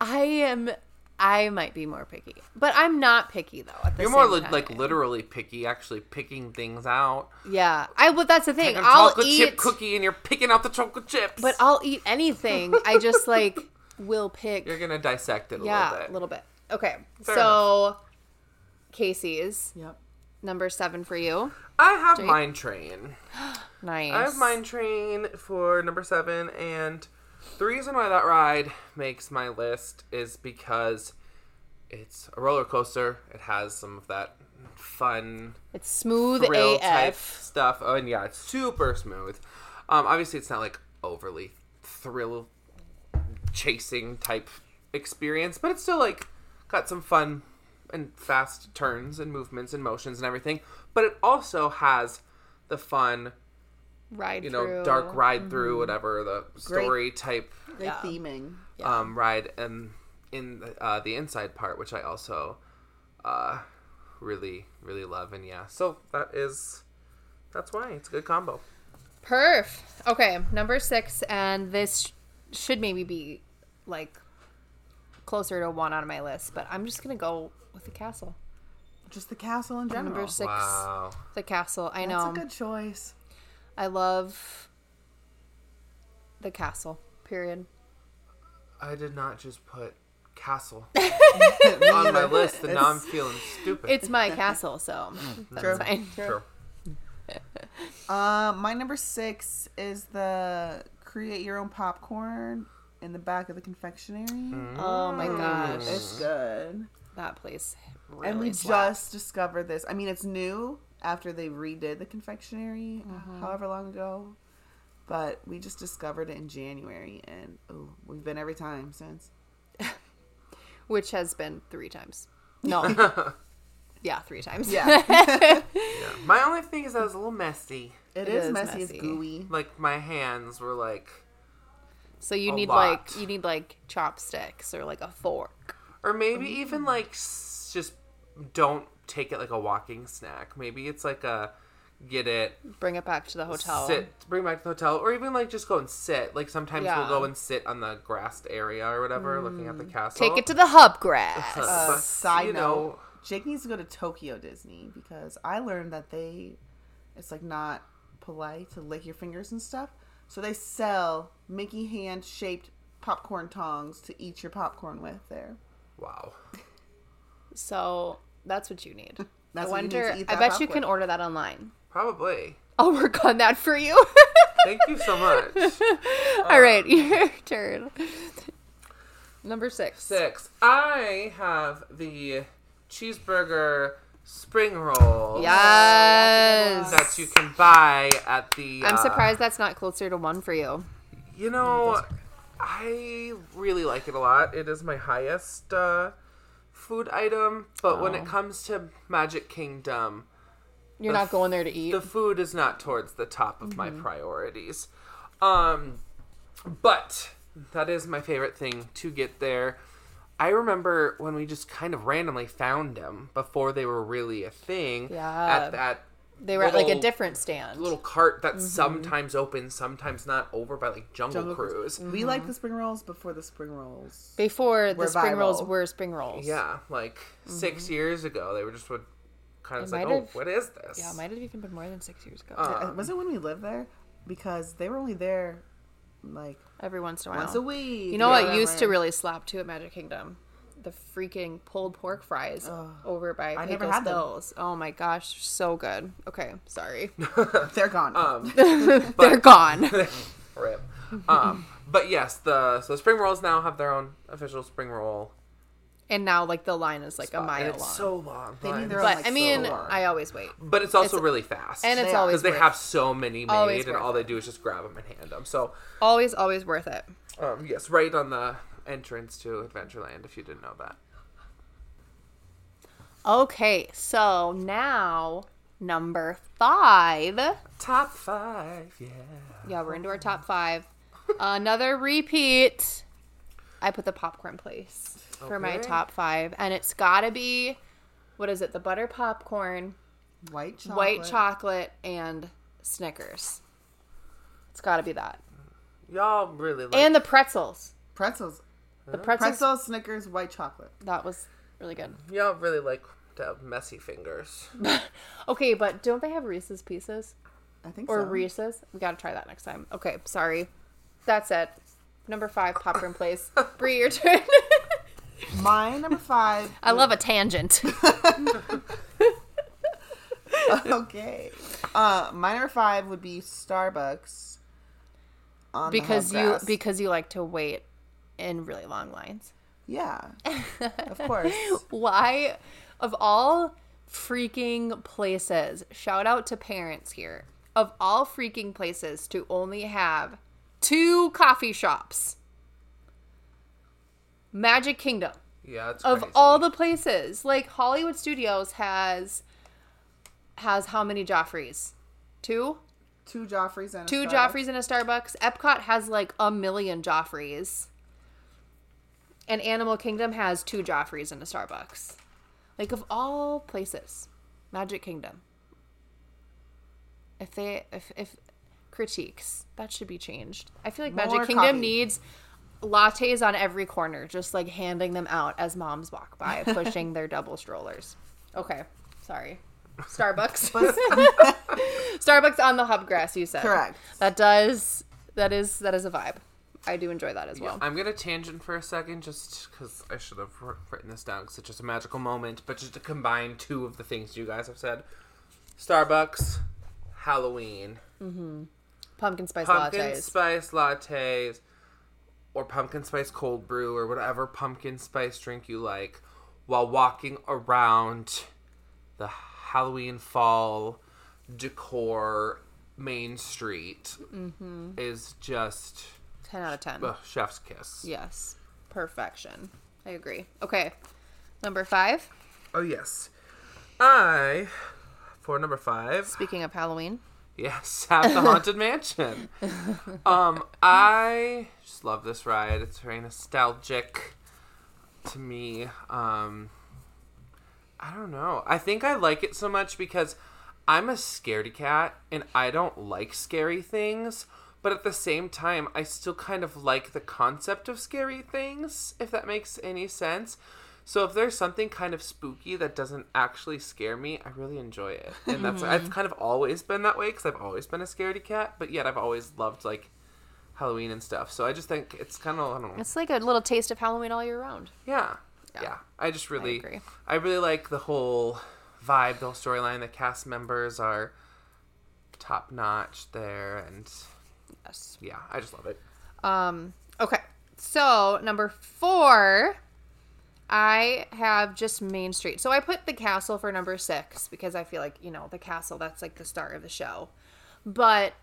Speaker 1: I am I might be more picky. But I'm not picky though at the
Speaker 3: You're
Speaker 1: same
Speaker 3: more li-
Speaker 1: time.
Speaker 3: like literally picky, actually picking things out.
Speaker 1: Yeah. I well that's the thing.
Speaker 3: Like a
Speaker 1: I'll
Speaker 3: chocolate
Speaker 1: eat
Speaker 3: chip cookie, and you're picking out the chocolate chips.
Speaker 1: but I'll eat anything. I just like (laughs) will pick
Speaker 3: you're gonna dissect it a
Speaker 1: yeah,
Speaker 3: little bit.
Speaker 1: a little bit. Okay.
Speaker 3: Fair
Speaker 1: so Casey's
Speaker 2: Yep.
Speaker 1: number 7 for you.
Speaker 3: I have
Speaker 1: Jake?
Speaker 3: Mine Train.
Speaker 1: Nice. (gasps)
Speaker 3: I have Mine Train for number seven, and the reason why that ride makes my list is because it's a roller coaster. It has some of that fun
Speaker 1: It's smooth
Speaker 3: thrill type stuff. Oh, and yeah, it's super smooth. Um, obviously, it's not like overly thrill chasing type experience, but it's still like got some fun and fast turns and movements and motions and everything. But it also has the fun,
Speaker 1: Ride
Speaker 3: you know,
Speaker 1: through.
Speaker 3: dark ride through whatever the
Speaker 2: Great.
Speaker 3: story type
Speaker 2: Great
Speaker 1: Yeah.
Speaker 2: theming.
Speaker 1: Yeah.
Speaker 3: um, ride, and in the, uh, the inside part, which I also uh, really really love. And yeah, so that is that's why it's a good combo.
Speaker 1: Perf. Okay, number six, and this sh- should maybe be like closer to one on my list, but I'm just gonna go with the castle.
Speaker 2: Just the castle in general.
Speaker 1: Number six,
Speaker 3: Wow.
Speaker 1: the castle. I
Speaker 2: That's
Speaker 1: know.
Speaker 2: a good choice.
Speaker 1: I love the castle. Period.
Speaker 3: I did not just put castle (laughs) on my list, and now I'm feeling stupid.
Speaker 1: It's my castle, so that's
Speaker 2: True.
Speaker 1: fine.
Speaker 3: True.
Speaker 2: Uh, my number six is the create your own popcorn in the back of the confectionery.
Speaker 1: Oh my gosh,
Speaker 2: It's good.
Speaker 1: that place. Really
Speaker 2: and we
Speaker 1: slaps.
Speaker 2: just discovered this. I mean, it's new after they redid the confectionery, uh,
Speaker 1: Mm-hmm.
Speaker 2: however long ago. But we just discovered it in January, and oh, we've been every time since. (laughs)
Speaker 1: which has been three times. No, (laughs) yeah, three times.
Speaker 2: Yeah, (laughs)
Speaker 3: Yeah. My only thing is that it was a little messy.
Speaker 2: It
Speaker 1: It
Speaker 2: is,
Speaker 1: is
Speaker 2: messy.
Speaker 1: messy.
Speaker 2: It's gooey.
Speaker 3: Like my hands were like,
Speaker 1: So you
Speaker 3: A
Speaker 1: need
Speaker 3: lot.
Speaker 1: like you need like chopsticks or like a fork.
Speaker 3: or maybe even like just don't take it like a walking snack. Maybe it's like a get it,
Speaker 1: Bring it back to the hotel.
Speaker 3: sit, bring back to the hotel, or even like just go and sit. Like sometimes
Speaker 1: Yeah.
Speaker 3: we'll go and sit on the grassed area or whatever, looking at the castle.
Speaker 1: Take it to the hub grass. (laughs)
Speaker 2: Uh,
Speaker 3: But,
Speaker 2: side
Speaker 3: you
Speaker 2: note,
Speaker 3: know-
Speaker 2: Jake needs to go to Tokyo Disney because I learned that they, it's like not polite to lick your fingers and stuff. So they sell Mickey hand shaped popcorn tongs to eat your popcorn with there.
Speaker 3: Wow.
Speaker 1: so that's what you need. (laughs)
Speaker 2: That's
Speaker 1: I
Speaker 2: what you need
Speaker 1: wonder.
Speaker 2: to eat
Speaker 1: I bet
Speaker 2: pop
Speaker 1: you can
Speaker 2: with.
Speaker 1: order that online.
Speaker 3: Probably.
Speaker 1: I'll work on that for you. (laughs)
Speaker 3: Thank you so much. (laughs)
Speaker 1: All right, um, your turn. Number six.
Speaker 3: Six. I have the cheeseburger spring roll
Speaker 1: Yes.
Speaker 3: that you can buy at the.
Speaker 1: I'm
Speaker 3: uh,
Speaker 1: surprised that's not closer to one for you.
Speaker 3: You know, I really like it a lot. It is my highest uh, food item, but when
Speaker 1: Oh.
Speaker 3: it comes to Magic Kingdom,
Speaker 1: You're not going there to eat.
Speaker 3: the food is not towards the top of my
Speaker 1: Mm-hmm.
Speaker 3: priorities. Um, but that is my favorite thing to get there. I remember when we just kind of randomly found them before they were really a thing.
Speaker 1: Yeah.
Speaker 3: At that
Speaker 1: they were at like a different stand.
Speaker 3: little cart
Speaker 1: Mm-hmm.
Speaker 3: that sometimes opens, sometimes not, over by like Jungle,
Speaker 2: Jungle
Speaker 3: Cruise.
Speaker 2: We like the spring rolls before the spring rolls.
Speaker 1: Before the
Speaker 2: Were
Speaker 1: spring rolls were spring rolls.
Speaker 3: Yeah, like six years ago, they were just would kind of
Speaker 1: Mm-hmm.
Speaker 3: Like,
Speaker 1: might
Speaker 3: oh, what is this?
Speaker 1: Yeah, it might have even been more than six years ago.
Speaker 3: Uh,
Speaker 2: Uh, was it when we lived there? Because they were only there like
Speaker 1: Every once in a while.
Speaker 2: once a week.
Speaker 1: You know
Speaker 2: or
Speaker 1: what used to really slap too at Magic Kingdom? The freaking pulled pork fries over by
Speaker 2: I never
Speaker 1: Pecos
Speaker 2: had them.
Speaker 1: Oh my gosh, so good. Okay, sorry. (laughs)
Speaker 2: They're gone.
Speaker 3: Um, (laughs)
Speaker 1: They're gone. (laughs)
Speaker 3: Rip. Um, but yes, the so spring rolls now have their own official spring roll.
Speaker 1: And now like the line is like a mile
Speaker 3: and it's
Speaker 1: long.
Speaker 3: so long.
Speaker 2: They need
Speaker 3: line.
Speaker 2: their own,
Speaker 1: but
Speaker 2: like,
Speaker 1: I mean,
Speaker 2: store.
Speaker 1: I always wait.
Speaker 3: but it's also
Speaker 1: it's-
Speaker 3: really fast.
Speaker 1: And it's
Speaker 2: They are.
Speaker 1: always
Speaker 3: because they have so many made, and
Speaker 1: worth
Speaker 3: all they do is just grab them and hand them. So
Speaker 1: always always worth it.
Speaker 3: um, yes, right on the entrance to Adventureland. If you didn't know that.
Speaker 1: Okay, so now number five.
Speaker 3: Top five, yeah.
Speaker 1: Yeah, we're into our top five. Another repeat. I put the popcorn place for my top five, and it's gotta be what is it? The butter popcorn,
Speaker 2: white chocolate.
Speaker 1: white chocolate, and Snickers. It's gotta be that,
Speaker 3: Y'all really like.
Speaker 1: and the pretzels.
Speaker 2: pretzels.
Speaker 1: The pretzels.
Speaker 2: Pretzels, Snickers, white chocolate.
Speaker 1: That was really good. (laughs)
Speaker 3: y'all really like to have messy fingers. (laughs)
Speaker 1: Okay, but don't they have Reese's Pieces
Speaker 2: I think
Speaker 1: or
Speaker 2: so.
Speaker 1: Reese's? We gotta try that next time. Okay, sorry. That's it. Number five, popcorn place. (laughs) Brie, your turn.
Speaker 2: My number five.
Speaker 1: I love a tangent. (laughs)
Speaker 2: okay. Uh, my number five would be Starbucks. On
Speaker 1: because you because you like to wait in really long lines.
Speaker 2: yeah, (laughs) of course.
Speaker 1: Why of all freaking places, shout out to parents here. Of all freaking places to only have two coffee shops. Magic Kingdom.
Speaker 3: Yeah, it's
Speaker 1: Of
Speaker 3: crazy.
Speaker 1: all the places, like Hollywood Studios has has how many Joffreys? Two?
Speaker 2: Two Joffreys and a
Speaker 1: two Joffreys and a Starbucks. Epcot has like a million Joffreys. And Animal Kingdom has two Joffreys in a Starbucks. Like of all places, Magic Kingdom. If they if if critiques that should be changed. I feel like Magic
Speaker 2: More
Speaker 1: Kingdom
Speaker 2: coffee.
Speaker 1: needs lattes on every corner, just like handing them out as moms walk by, (laughs) pushing their double strollers. Okay, sorry. Starbucks. (laughs) (laughs) Starbucks on the hubgrass. You said
Speaker 2: Correct.
Speaker 1: That does that is that is a vibe. I do enjoy that as well.
Speaker 3: I'm gonna tangent for a second, just because I should have written this down, because it's just a magical moment. But just to combine two of the things you guys have said: Starbucks, Halloween, mm-hmm.
Speaker 1: Pumpkin spice
Speaker 3: pumpkin
Speaker 1: lattes.
Speaker 3: Pumpkin spice lattes, or pumpkin spice cold brew, or whatever pumpkin spice drink you like, while walking around the Halloween fall decor main street
Speaker 1: Mm-hmm.
Speaker 3: is just
Speaker 1: Ten out of ten.
Speaker 3: ugh, chef's kiss.
Speaker 1: Yes, perfection. I agree. Okay, number five.
Speaker 3: Oh yes, I for number five.
Speaker 1: Speaking of Halloween,
Speaker 3: Yes, have the haunted mansion. Um, I just love this ride. It's very nostalgic to me. Um, I don't know. I think I like it so much because I'm a scaredy cat and I don't like scary things. But at the same time, I still kind of like the concept of scary things, if that makes any sense. So if there's something kind of spooky that doesn't actually scare me, I really enjoy it. And that's I've kind of always been that way because I've always been a scaredy cat, but yet I've always loved like Halloween and stuff. So I just think it's kind of I don't know.
Speaker 1: it's like a little taste of Halloween all year round.
Speaker 3: Yeah.
Speaker 1: Yeah.
Speaker 3: Yeah. I just really
Speaker 1: agree.
Speaker 3: I really like the whole vibe, the whole storyline. The cast members are top notch there and
Speaker 1: Yes.
Speaker 3: yeah, I just love it.
Speaker 1: Um. Okay. So number four, I have just Main Street. So I put the castle for number six because I feel like you know the castle. That's like the start of the show. But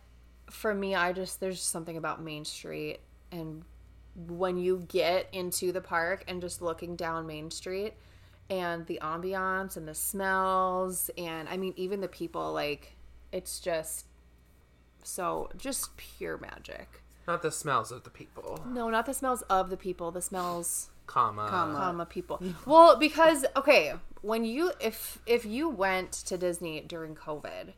Speaker 1: for me, I just there's something about Main Street and when you get into the park and just looking down Main Street and the ambiance and the smells and I mean even the people like it's just so just pure magic.
Speaker 3: Not the smells of the people,
Speaker 1: No, not the smells of the people. The smells,
Speaker 3: comma.
Speaker 2: Comma.
Speaker 1: comma, people. (laughs) Well, because okay, when you if if you went to Disney during COVID,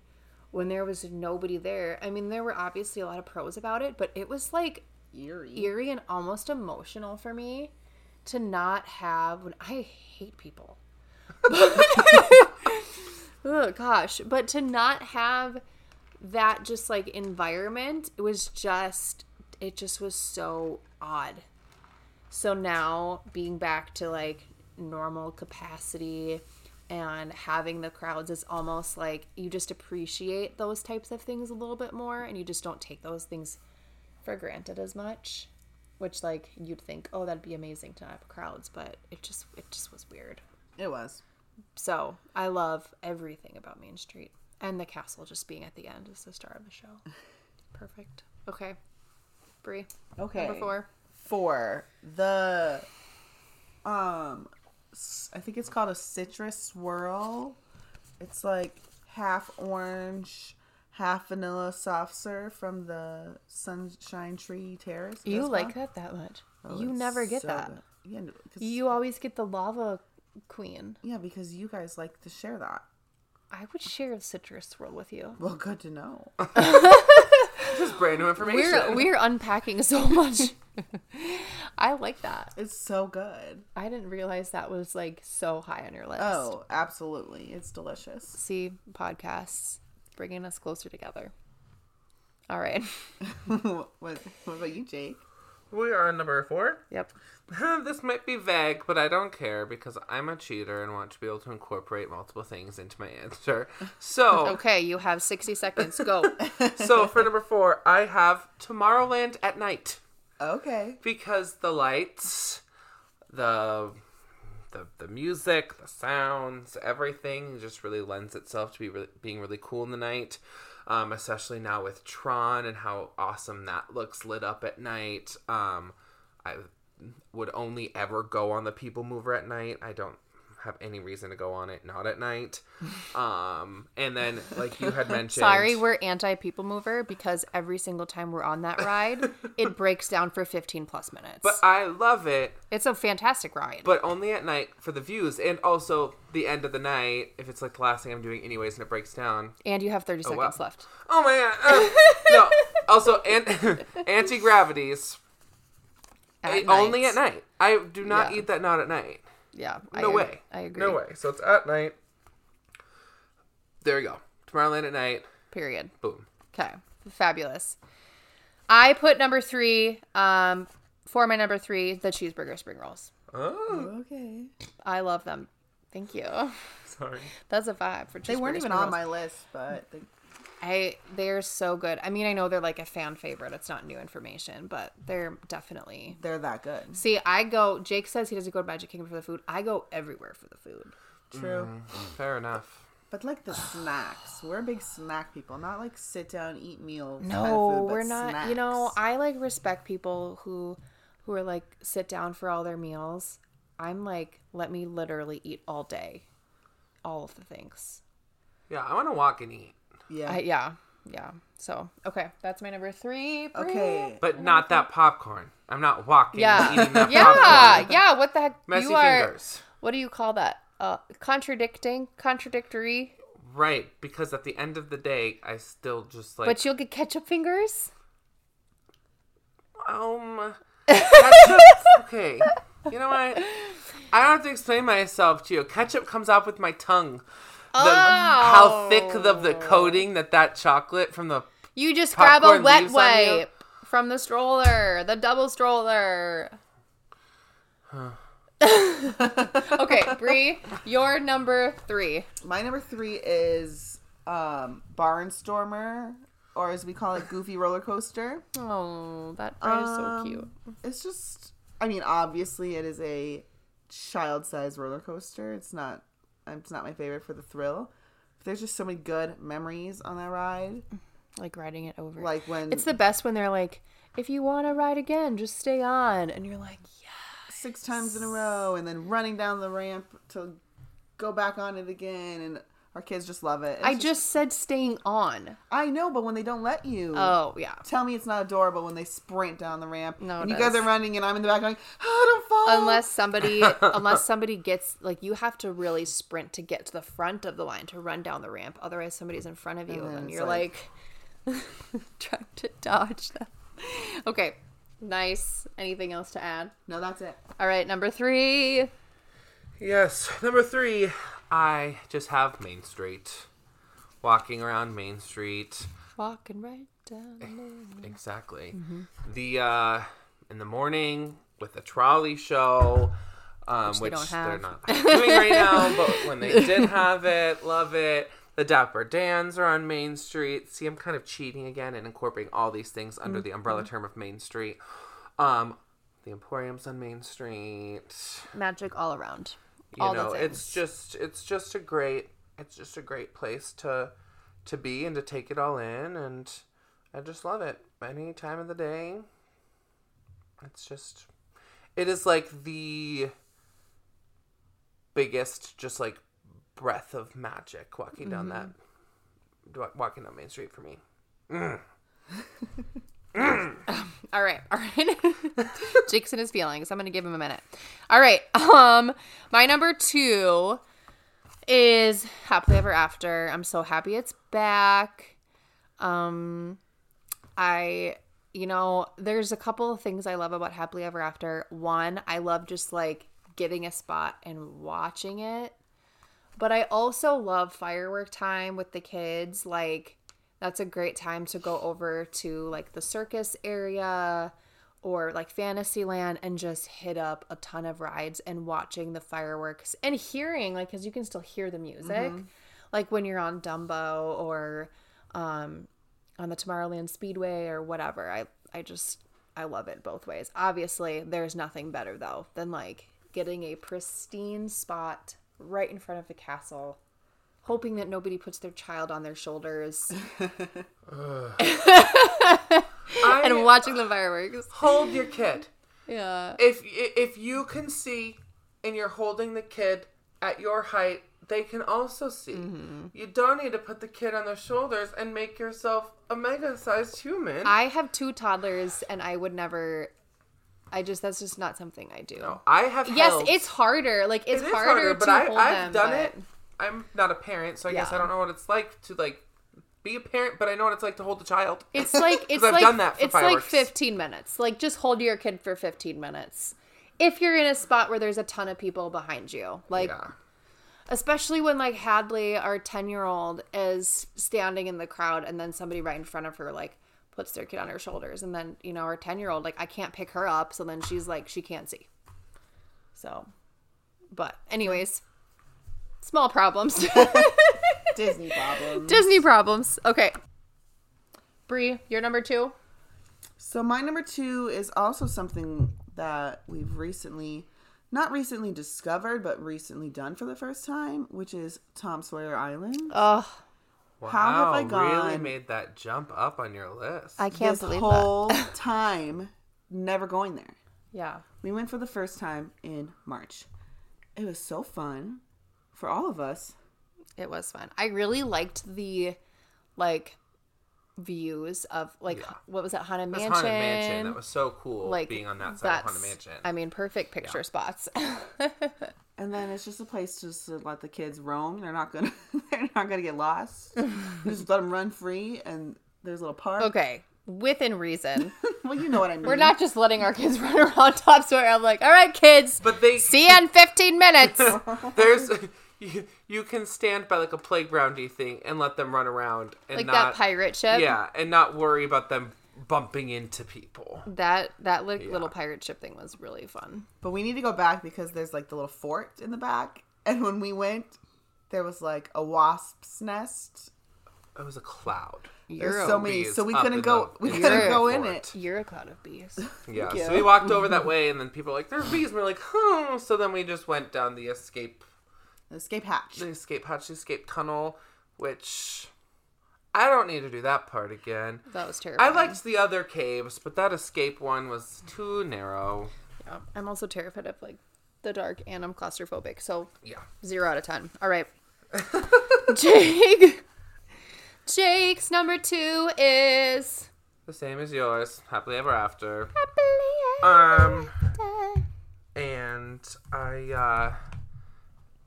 Speaker 1: when there was nobody there, I mean, there were obviously a lot of pros about it, but it was like
Speaker 2: Eerie.
Speaker 1: eerie and almost emotional for me to not have. When I hate people. (laughs) oh gosh, but to not have that just like environment, it was just it just was so odd. So now being back to like normal capacity and having the crowds is almost like you just appreciate those types of things a little bit more and you just don't take those things for granted as much. Which like you'd think, oh, that'd be amazing to have crowds, but it just it just was weird.
Speaker 2: It was.
Speaker 1: So I love everything about Main Street. And the castle just being at the end is the star of the show. (laughs) Perfect. Okay. Brie.
Speaker 2: Okay.
Speaker 1: Number four.
Speaker 2: Four. The um I think it's called a citrus swirl. It's like half orange, half vanilla soft serve from the Sunshine Tree Terrace.
Speaker 1: You
Speaker 2: That's
Speaker 1: like
Speaker 2: called?
Speaker 1: that that much.
Speaker 2: Oh,
Speaker 1: you never get
Speaker 2: so
Speaker 1: that.
Speaker 2: Yeah,
Speaker 1: You always get the lava queen.
Speaker 2: yeah, because you guys like to share that.
Speaker 1: I would share a citrus swirl with you.
Speaker 2: Well, good to know. (laughs) (laughs) (laughs)
Speaker 3: Just brand new information.
Speaker 1: We're (laughs) we're unpacking so much. (laughs) I like that.
Speaker 2: It's so good.
Speaker 1: I didn't realize that was like so high on your list.
Speaker 2: Oh, absolutely. It's delicious.
Speaker 1: See, podcasts bringing us closer together. All right.
Speaker 2: what, what about you, Jake?
Speaker 3: We are on number four.
Speaker 1: Yep. (laughs)
Speaker 3: this might be vague, but I don't care because I'm a cheater and want to be able to incorporate multiple things into my answer. So, (laughs)
Speaker 1: Okay, you have 60 seconds. Go. (laughs)
Speaker 3: so for number four, I have Tomorrowland at night
Speaker 2: Okay.
Speaker 3: because the lights, the the the music, the sounds, everything just really lends itself to be really, being really cool in the night. Um, especially now with Tron and how awesome that looks lit up at night. Um, I would only ever go on the People Mover at night. I don't have any reason to go on it, not at night. Um, and then like you had (laughs) mentioned,
Speaker 1: Sorry, we're anti people mover because every single time we're on that ride, it (laughs) breaks down for 15 plus minutes.
Speaker 3: but I love it,
Speaker 1: it's a fantastic ride.
Speaker 3: but only at night for the views, and also the end of the night if it's like the last thing I'm doing anyways, and it breaks down.
Speaker 1: and you have 30 seconds
Speaker 3: wow.
Speaker 1: left.
Speaker 3: Oh my god! Uh, no, also an- (laughs) Auntie Gravity's
Speaker 1: At
Speaker 3: only at night. I do not
Speaker 1: Yeah.
Speaker 3: eat that not at night.
Speaker 1: Yeah.
Speaker 3: No
Speaker 1: agree.
Speaker 3: way.
Speaker 1: I agree.
Speaker 3: No way. So it's at night. There you go. Tomorrowland at night.
Speaker 1: Period.
Speaker 3: Boom.
Speaker 1: Okay. Fabulous. I put number three, um, for my number three, the cheeseburger spring rolls.
Speaker 3: Oh,
Speaker 2: Okay.
Speaker 1: I love them. Thank you. (laughs)
Speaker 3: sorry.
Speaker 1: That's a vibe for cheeseburger
Speaker 2: They weren't even
Speaker 1: spring
Speaker 2: on
Speaker 1: rolls.
Speaker 2: my list, but they,
Speaker 1: I they're so good. I mean, I know they're like a fan favorite. It's not new information, but they're definitely.
Speaker 2: they're that good.
Speaker 1: See, I go. Jake says he doesn't go to Magic Kingdom for the food. I go everywhere for the food.
Speaker 2: True. Mm-hmm.
Speaker 3: Fair enough.
Speaker 2: But like the snacks, we're big snack people, not like sit down eat meals. kind of
Speaker 1: No,
Speaker 2: food, but
Speaker 1: we're not. You know. I like respect people who who are like sit down for all their meals. I'm like, let me literally eat all day, all of the things.
Speaker 3: Yeah, I want to walk and eat,
Speaker 2: yeah.
Speaker 1: I, yeah, yeah. So okay, that's my number three. Brie.
Speaker 2: okay.
Speaker 3: but not that popcorn. I'm not walking.
Speaker 1: Yeah,
Speaker 3: eating that (laughs)
Speaker 1: yeah,
Speaker 3: popcorn.
Speaker 1: yeah. What the heck?
Speaker 3: Messy
Speaker 1: you are.
Speaker 3: fingers.
Speaker 1: What do you call that? Uh, contradicting, contradictory.
Speaker 3: Right, because at the end of the day, I still just like.
Speaker 1: But you'll get ketchup fingers.
Speaker 3: Um. Ketchup. (laughs) okay. You know what? I don't have to explain myself to you. Ketchup comes off with my tongue. The, How thick of the coating that that chocolate from the
Speaker 1: You just grab a wet
Speaker 3: leaves on you?
Speaker 1: wipe from the stroller, the double stroller. okay, (laughs) Bree, your number three.
Speaker 2: My number three is um, Barnstormer, or as we call it, Goofy Roller Coaster.
Speaker 1: Oh, that ride is so
Speaker 2: Um,
Speaker 1: cute.
Speaker 2: It's just, I mean, obviously it is a child-sized roller coaster. It's not, it's not my favorite for the thrill. But there's just so many good memories on that ride.
Speaker 1: Like riding it over.
Speaker 2: Like when
Speaker 1: it's the best when they're like, if you want to ride again, just stay on, and you're like, yeah.
Speaker 2: six times in a row, and then running down the ramp to go back on it again, and our kids just love it. It's
Speaker 1: I just said staying on.
Speaker 2: I know, but when they don't let you,
Speaker 1: Oh yeah.
Speaker 2: tell me it's not adorable when they sprint down the ramp.
Speaker 1: No, it
Speaker 2: and you guys are running, and I'm in the back going, "Oh, don't fall!"
Speaker 1: unless somebody (laughs) unless somebody gets like you have to really sprint to get to the front of the line to run down the ramp otherwise somebody's in front of you
Speaker 2: And
Speaker 1: and, you're like, (laughs) trying to dodge them okay nice anything else to add
Speaker 2: no, that's it.
Speaker 1: all right number three
Speaker 3: Yes, number three, I just have Main Street. Walking around Main Street.
Speaker 1: walking right down.
Speaker 3: Exactly.
Speaker 1: Mm-hmm.
Speaker 3: The uh in the morning with the trolley show. Um,
Speaker 1: they
Speaker 3: which,
Speaker 1: don't
Speaker 3: they're
Speaker 1: have.
Speaker 3: not doing right now, but when they (laughs) did have it, love it. The Dapper Dans are on Main Street. See, I'm kind of cheating again and incorporating all these things under the umbrella
Speaker 1: Mm-hmm.
Speaker 3: term of Main Street. Um, the Emporium's on Main Street.
Speaker 1: magic all around
Speaker 3: you
Speaker 1: all
Speaker 3: know it's just it's just a great it's just a great place to to be and to take it all in and i just love it. Any time of the day it's just it is like the biggest just like breath of magic walking down that
Speaker 1: Mm-hmm.
Speaker 3: wa- walking down main street for me (laughs)
Speaker 1: All right, all right. (laughs) Jake's in his feelings. I'm gonna give him a minute. All right. Um, my number two is Happily Ever After. I'm so happy it's back. Um, I, you know, there's a couple of things I love about Happily Ever After. One, I love just like getting a spot and watching it. But I also love firework time with the kids. Like, that's a great time to go over to like the circus area or like Fantasyland and just hit up a ton of rides and watching the fireworks and hearing like because you can still hear the music like when you're on Dumbo or um on the Tomorrowland Speedway or whatever. I I just I love it both ways. Obviously, there's nothing better though than like getting a pristine spot right in front of the castle, hoping that nobody puts their child on their shoulders (laughs) (laughs)
Speaker 3: I,
Speaker 1: and watching the fireworks.
Speaker 3: hold your kid
Speaker 1: Yeah.
Speaker 3: if if you can see and you're holding the kid at your height, they can also see.
Speaker 1: Mm-hmm.
Speaker 3: You don't need to put the kid on their shoulders and make yourself a mega sized human.
Speaker 1: I have two toddlers, and I would never. I just that's just not something I do.
Speaker 3: I have
Speaker 1: Yes,
Speaker 3: held-
Speaker 1: it's harder. Like it's
Speaker 3: It is
Speaker 1: harder,
Speaker 3: but
Speaker 1: to
Speaker 3: I,
Speaker 1: hold
Speaker 3: I've
Speaker 1: them.
Speaker 3: done
Speaker 1: but-
Speaker 3: it. I'm not a parent, so I guess I don't know what it's like to like be a parent, but I know what it's like to hold a child.
Speaker 1: It's like (laughs) it's
Speaker 3: I've
Speaker 1: like
Speaker 3: done that for
Speaker 1: it's like 15 minutes. Like just hold your kid for 15 minutes. If you're in a spot where there's a ton of people behind you. Like
Speaker 3: yeah.
Speaker 1: especially when like Hadley, our 10-year-old is standing in the crowd and then somebody right in front of her like puts their kid on her shoulders and then, you know, our 10-year-old like I can't pick her up, so then she's like she can't see. So but anyways, small problems. (laughs)
Speaker 2: Disney problems.
Speaker 1: Disney problems. Okay. Bree, you're number 2?
Speaker 2: So my number two is also something that we've recently, not recently discovered, but recently done for the first time, which is Tom Sawyer Island.
Speaker 1: Oh,
Speaker 3: Wow,
Speaker 2: How have I
Speaker 3: really
Speaker 2: gone-
Speaker 3: made that jump up on your list.
Speaker 1: I can't
Speaker 2: this
Speaker 1: believe
Speaker 2: whole
Speaker 1: that. (laughs)
Speaker 2: time, never going there.
Speaker 1: Yeah.
Speaker 2: We went for the first time in March. It was so fun for all of us.
Speaker 1: It was fun. I really liked the like views of like
Speaker 3: Yeah.
Speaker 1: what was that Haunted
Speaker 3: This
Speaker 1: Mansion?
Speaker 3: haunted mansion that was so cool.
Speaker 1: like
Speaker 3: being on that side of haunted mansion.
Speaker 1: I mean, perfect picture spots. (laughs)
Speaker 2: And then it's just a place just to let the kids roam. They're not gonna, (laughs) they're not gonna get lost. (laughs) just let them run free, and there's a little park.
Speaker 1: okay, within reason.
Speaker 2: Well, you know what I mean.
Speaker 1: We're not just letting our kids run around Town Square. I'm like, all right, kids,
Speaker 3: but they
Speaker 1: see you in 15 minutes.
Speaker 3: there's you, you can stand by like a playgroundy thing and let them run around and
Speaker 1: like
Speaker 3: not
Speaker 1: that pirate ship.
Speaker 3: yeah and not worry about them bumping into people.
Speaker 1: That that li-
Speaker 3: Yeah.
Speaker 1: little pirate ship thing was really fun.
Speaker 2: But we need to go back because there's like the little fort in the back. And when we went, there was like a wasp's nest.
Speaker 3: It was a cloud.
Speaker 1: You're
Speaker 2: There's so many, so we couldn't go.
Speaker 3: the-
Speaker 2: we
Speaker 3: in
Speaker 2: couldn't go in it.
Speaker 1: you're a cloud of bees.
Speaker 3: Yeah,
Speaker 2: you.
Speaker 3: so we walked over that (laughs) way, and then people were like, "There's bees." And we're like, "Hmm." So then we just went down the escape,
Speaker 2: Escape hatch.
Speaker 3: the escape hatch, the escape tunnel, which I don't need to do that part again.
Speaker 1: That was
Speaker 3: terrible.
Speaker 1: I
Speaker 3: liked the other caves, but that escape one was too narrow.
Speaker 1: Yeah, I'm also terrified of like the dark, and I'm claustrophobic. So
Speaker 3: Yeah.
Speaker 1: zero out of ten. All right, (laughs) Jake. Jake's number two is
Speaker 3: The same as yours. Happily ever after. Um, and I, uh,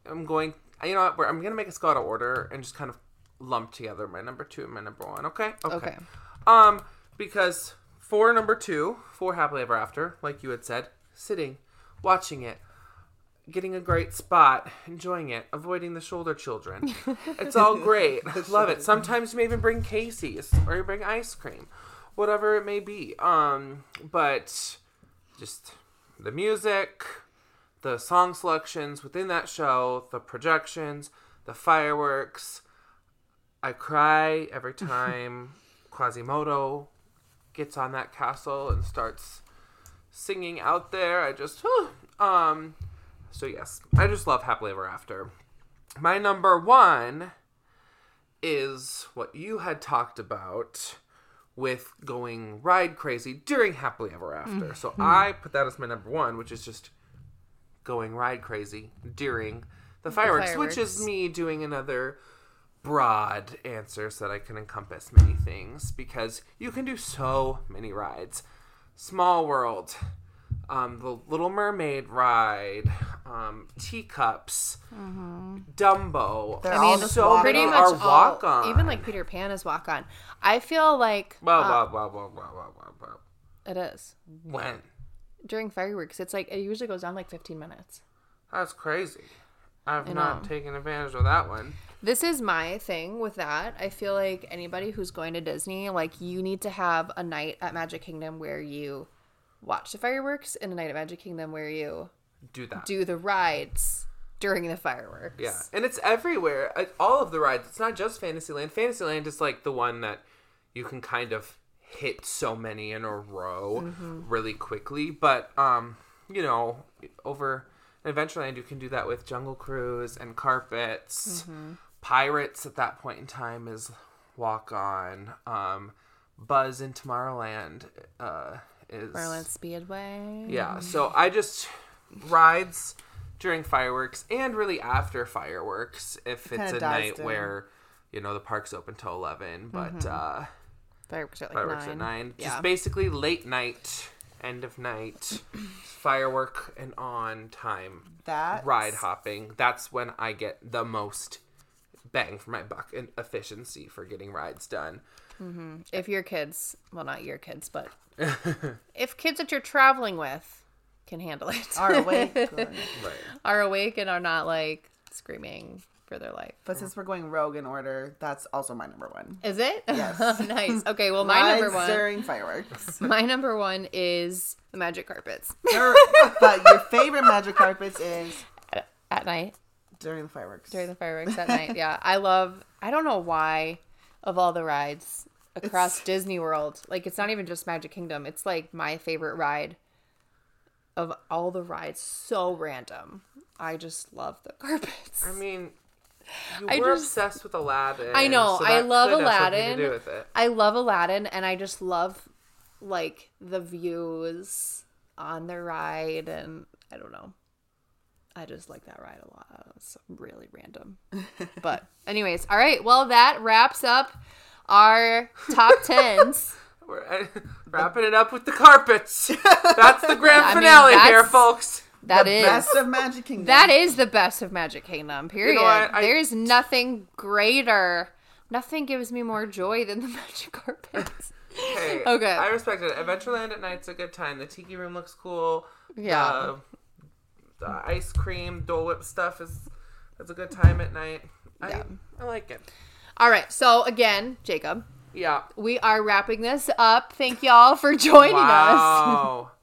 Speaker 3: I'm going, you know what, I'm going to make go out of order and just kind of lump together my number two and my number one, okay?
Speaker 1: Okay.
Speaker 3: Um, because for number two, for Happily Ever After, like you had said, sitting, watching it, getting a great spot, enjoying it, avoiding the shoulder children. (laughs) it's all great. (laughs) Love it. Sometimes you may even bring Casey's or you bring ice cream, whatever it may be. Um, but just the music, the song selections within that show, the projections, the fireworks. I cry every (laughs) time Quasimodo gets on that castle and starts singing out there. I just, um, so yes, I just love Happily Ever After. My number one is what you had talked about with going ride crazy during Happily Ever After. So I put that as my number one, which is just going ride crazy during the fireworks, which is me doing another broad answer so that I can encompass many things because you can do so many rides. Small World, um, the Little Mermaid ride, um, Teacups, Dumbo.
Speaker 2: They're
Speaker 1: I mean,
Speaker 2: just
Speaker 3: so
Speaker 1: pretty
Speaker 3: many
Speaker 1: much
Speaker 3: are walk
Speaker 1: all,
Speaker 3: on.
Speaker 1: even like Peter Pan is walk on. I feel like
Speaker 3: Wow,
Speaker 1: uh,
Speaker 3: wow, wow, wow, wow, wow, wow, wow.
Speaker 1: it is
Speaker 3: When?
Speaker 1: During fireworks. It's like it usually goes down like 15 minutes.
Speaker 3: That's crazy. I've
Speaker 1: I
Speaker 3: not
Speaker 1: know.
Speaker 3: taken advantage of that one.
Speaker 1: This is my thing with that. I feel like anybody who's going to Disney, like you need to have a night at Magic Kingdom where you watch the fireworks and a night at Magic Kingdom where you
Speaker 3: Do that.
Speaker 1: do the rides during the fireworks.
Speaker 3: Yeah, and it's everywhere. All of the rides. It's not just Fantasyland. Fantasyland is like the one that you can kind of hit so many in a row really quickly. But um, you know, over Adventureland, you can do that with Jungle Cruise and Carpets. Pirates at that point in time is Walk On. Um, Buzz in Tomorrowland uh,
Speaker 1: Tomorrowland Speedway.
Speaker 3: yeah, so I just rides during fireworks and really after fireworks if it's a night
Speaker 2: down.
Speaker 3: where you know the park's open till 11 but
Speaker 2: Mm-hmm.
Speaker 3: uh
Speaker 1: Fireworks are like
Speaker 3: fireworks
Speaker 1: nine.
Speaker 3: at 9
Speaker 1: Yeah.
Speaker 3: just basically late night end of night (clears throat) firework and on time
Speaker 2: That
Speaker 3: ride hopping that's when i get the most bang for my buck and efficiency for getting rides done mm-hmm.
Speaker 1: if your kids, well, not your kids, but (laughs) if kids that you're traveling with can handle it,
Speaker 2: are awake. (laughs)
Speaker 3: Right
Speaker 1: are awake and are not like screaming for their life.
Speaker 2: But since we're going rogue in order, that's also my number one.
Speaker 1: Is it? (laughs)
Speaker 2: Yes.
Speaker 1: nice. Okay. Well, my number one.
Speaker 2: during fireworks. (laughs)
Speaker 1: My number one is the magic carpets (laughs)
Speaker 2: but your favorite magic carpets is
Speaker 1: at, at night
Speaker 2: during the fireworks.
Speaker 1: during the fireworks at night. Yeah, I love. I don't know why, of all the rides across
Speaker 2: It's-
Speaker 1: Disney World, like it's not even just Magic Kingdom. It's like my favorite ride of all the rides. So random. I just love the carpets.
Speaker 3: i mean you
Speaker 1: I
Speaker 3: were
Speaker 1: just-
Speaker 3: obsessed with aladdin
Speaker 1: I know,
Speaker 3: so
Speaker 1: I love
Speaker 3: could have something
Speaker 1: Aladdin.
Speaker 3: to do with it
Speaker 1: I love Aladdin, and I just love like the views on the ride, and I don't know. I just like that ride a lot. It's really random. (laughs) but anyways, all right. Well, that wraps up our top (laughs) tens.
Speaker 3: We're uh, wrapping it up with the carpets. (laughs) That's the grand
Speaker 1: I mean,
Speaker 3: finale here, folks.
Speaker 1: That
Speaker 2: the
Speaker 1: is
Speaker 2: best of Magic Kingdom.
Speaker 1: that is the best of Magic Kingdom. Period.
Speaker 3: what? I-
Speaker 1: There's nothing greater. Nothing gives me more joy than the (laughs) magic carpets.
Speaker 3: Hey,
Speaker 1: Okay.
Speaker 3: I respect it. Adventureland at night's a good time. The tiki room looks cool.
Speaker 1: Yeah.
Speaker 3: The, the ice cream, Dole Whip stuff is is a good time at night.
Speaker 1: Yeah.
Speaker 3: I, I like it.
Speaker 1: All right. So again, Jacob,
Speaker 3: Yeah.
Speaker 1: we are wrapping this up. Thank y'all for joining us. (laughs)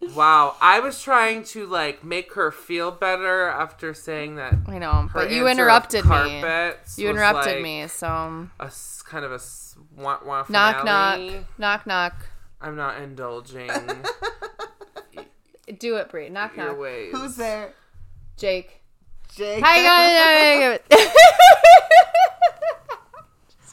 Speaker 3: Wow. wow. I was trying to like make her feel better after saying that.
Speaker 1: I know,
Speaker 3: her
Speaker 1: but you interrupted me.
Speaker 3: carpets
Speaker 1: You
Speaker 3: was,
Speaker 1: interrupted
Speaker 3: like,
Speaker 1: me. So um,
Speaker 3: A s- kind of a s- wah, wah
Speaker 1: knock, knock, knock, knock.
Speaker 3: I'm not indulging
Speaker 1: Do it, Brie. Knock, knock.
Speaker 3: ways.
Speaker 2: Who's there?
Speaker 1: Jake.
Speaker 2: Jake.
Speaker 1: Hi guys. (laughs) (laughs)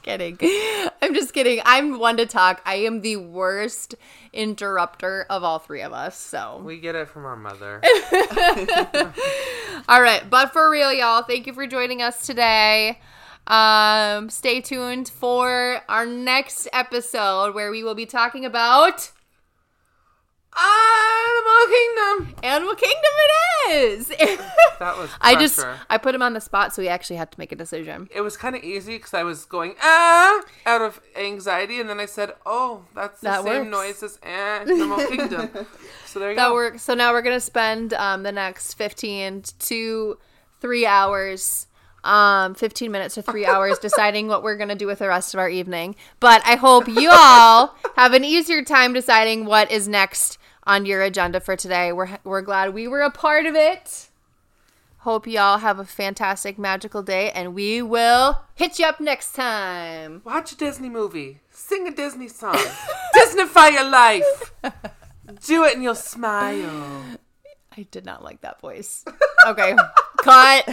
Speaker 1: kidding. (laughs) I'm just kidding. I'm one to talk. I am the worst interrupter of all three of us. So,
Speaker 3: We get it from our mother. (laughs) (laughs)
Speaker 1: all right. But for real, y'all, thank you for joining us today. Um, stay tuned for our next episode where we will be talking about
Speaker 3: Animal Kingdom.
Speaker 1: Animal Kingdom. It is.
Speaker 3: That was. (laughs)
Speaker 1: I just. I put him on the spot, so we actually had to make a decision.
Speaker 3: It was kind of easy because I was going ah out of anxiety, and then I said, "Oh, that's the
Speaker 1: That
Speaker 3: same
Speaker 1: works.
Speaker 3: noise as Animal (laughs) Kingdom." So there you
Speaker 1: That
Speaker 3: go.
Speaker 1: works. So now we're gonna spend um, the next fifteen to three hours, um, fifteen minutes to three hours (laughs) deciding what we're gonna do with the rest of our evening. But I hope you all have an easier time deciding what is next on your agenda for today. We're we're glad we were a part of it. Hope y'all have a fantastic, magical day, and we will hit you up next time.
Speaker 3: Watch a Disney movie. Sing a Disney song. (laughs) Disneyfy your life. (laughs) Do it and you'll smile.
Speaker 1: I did not like that voice. Okay, (laughs) cut.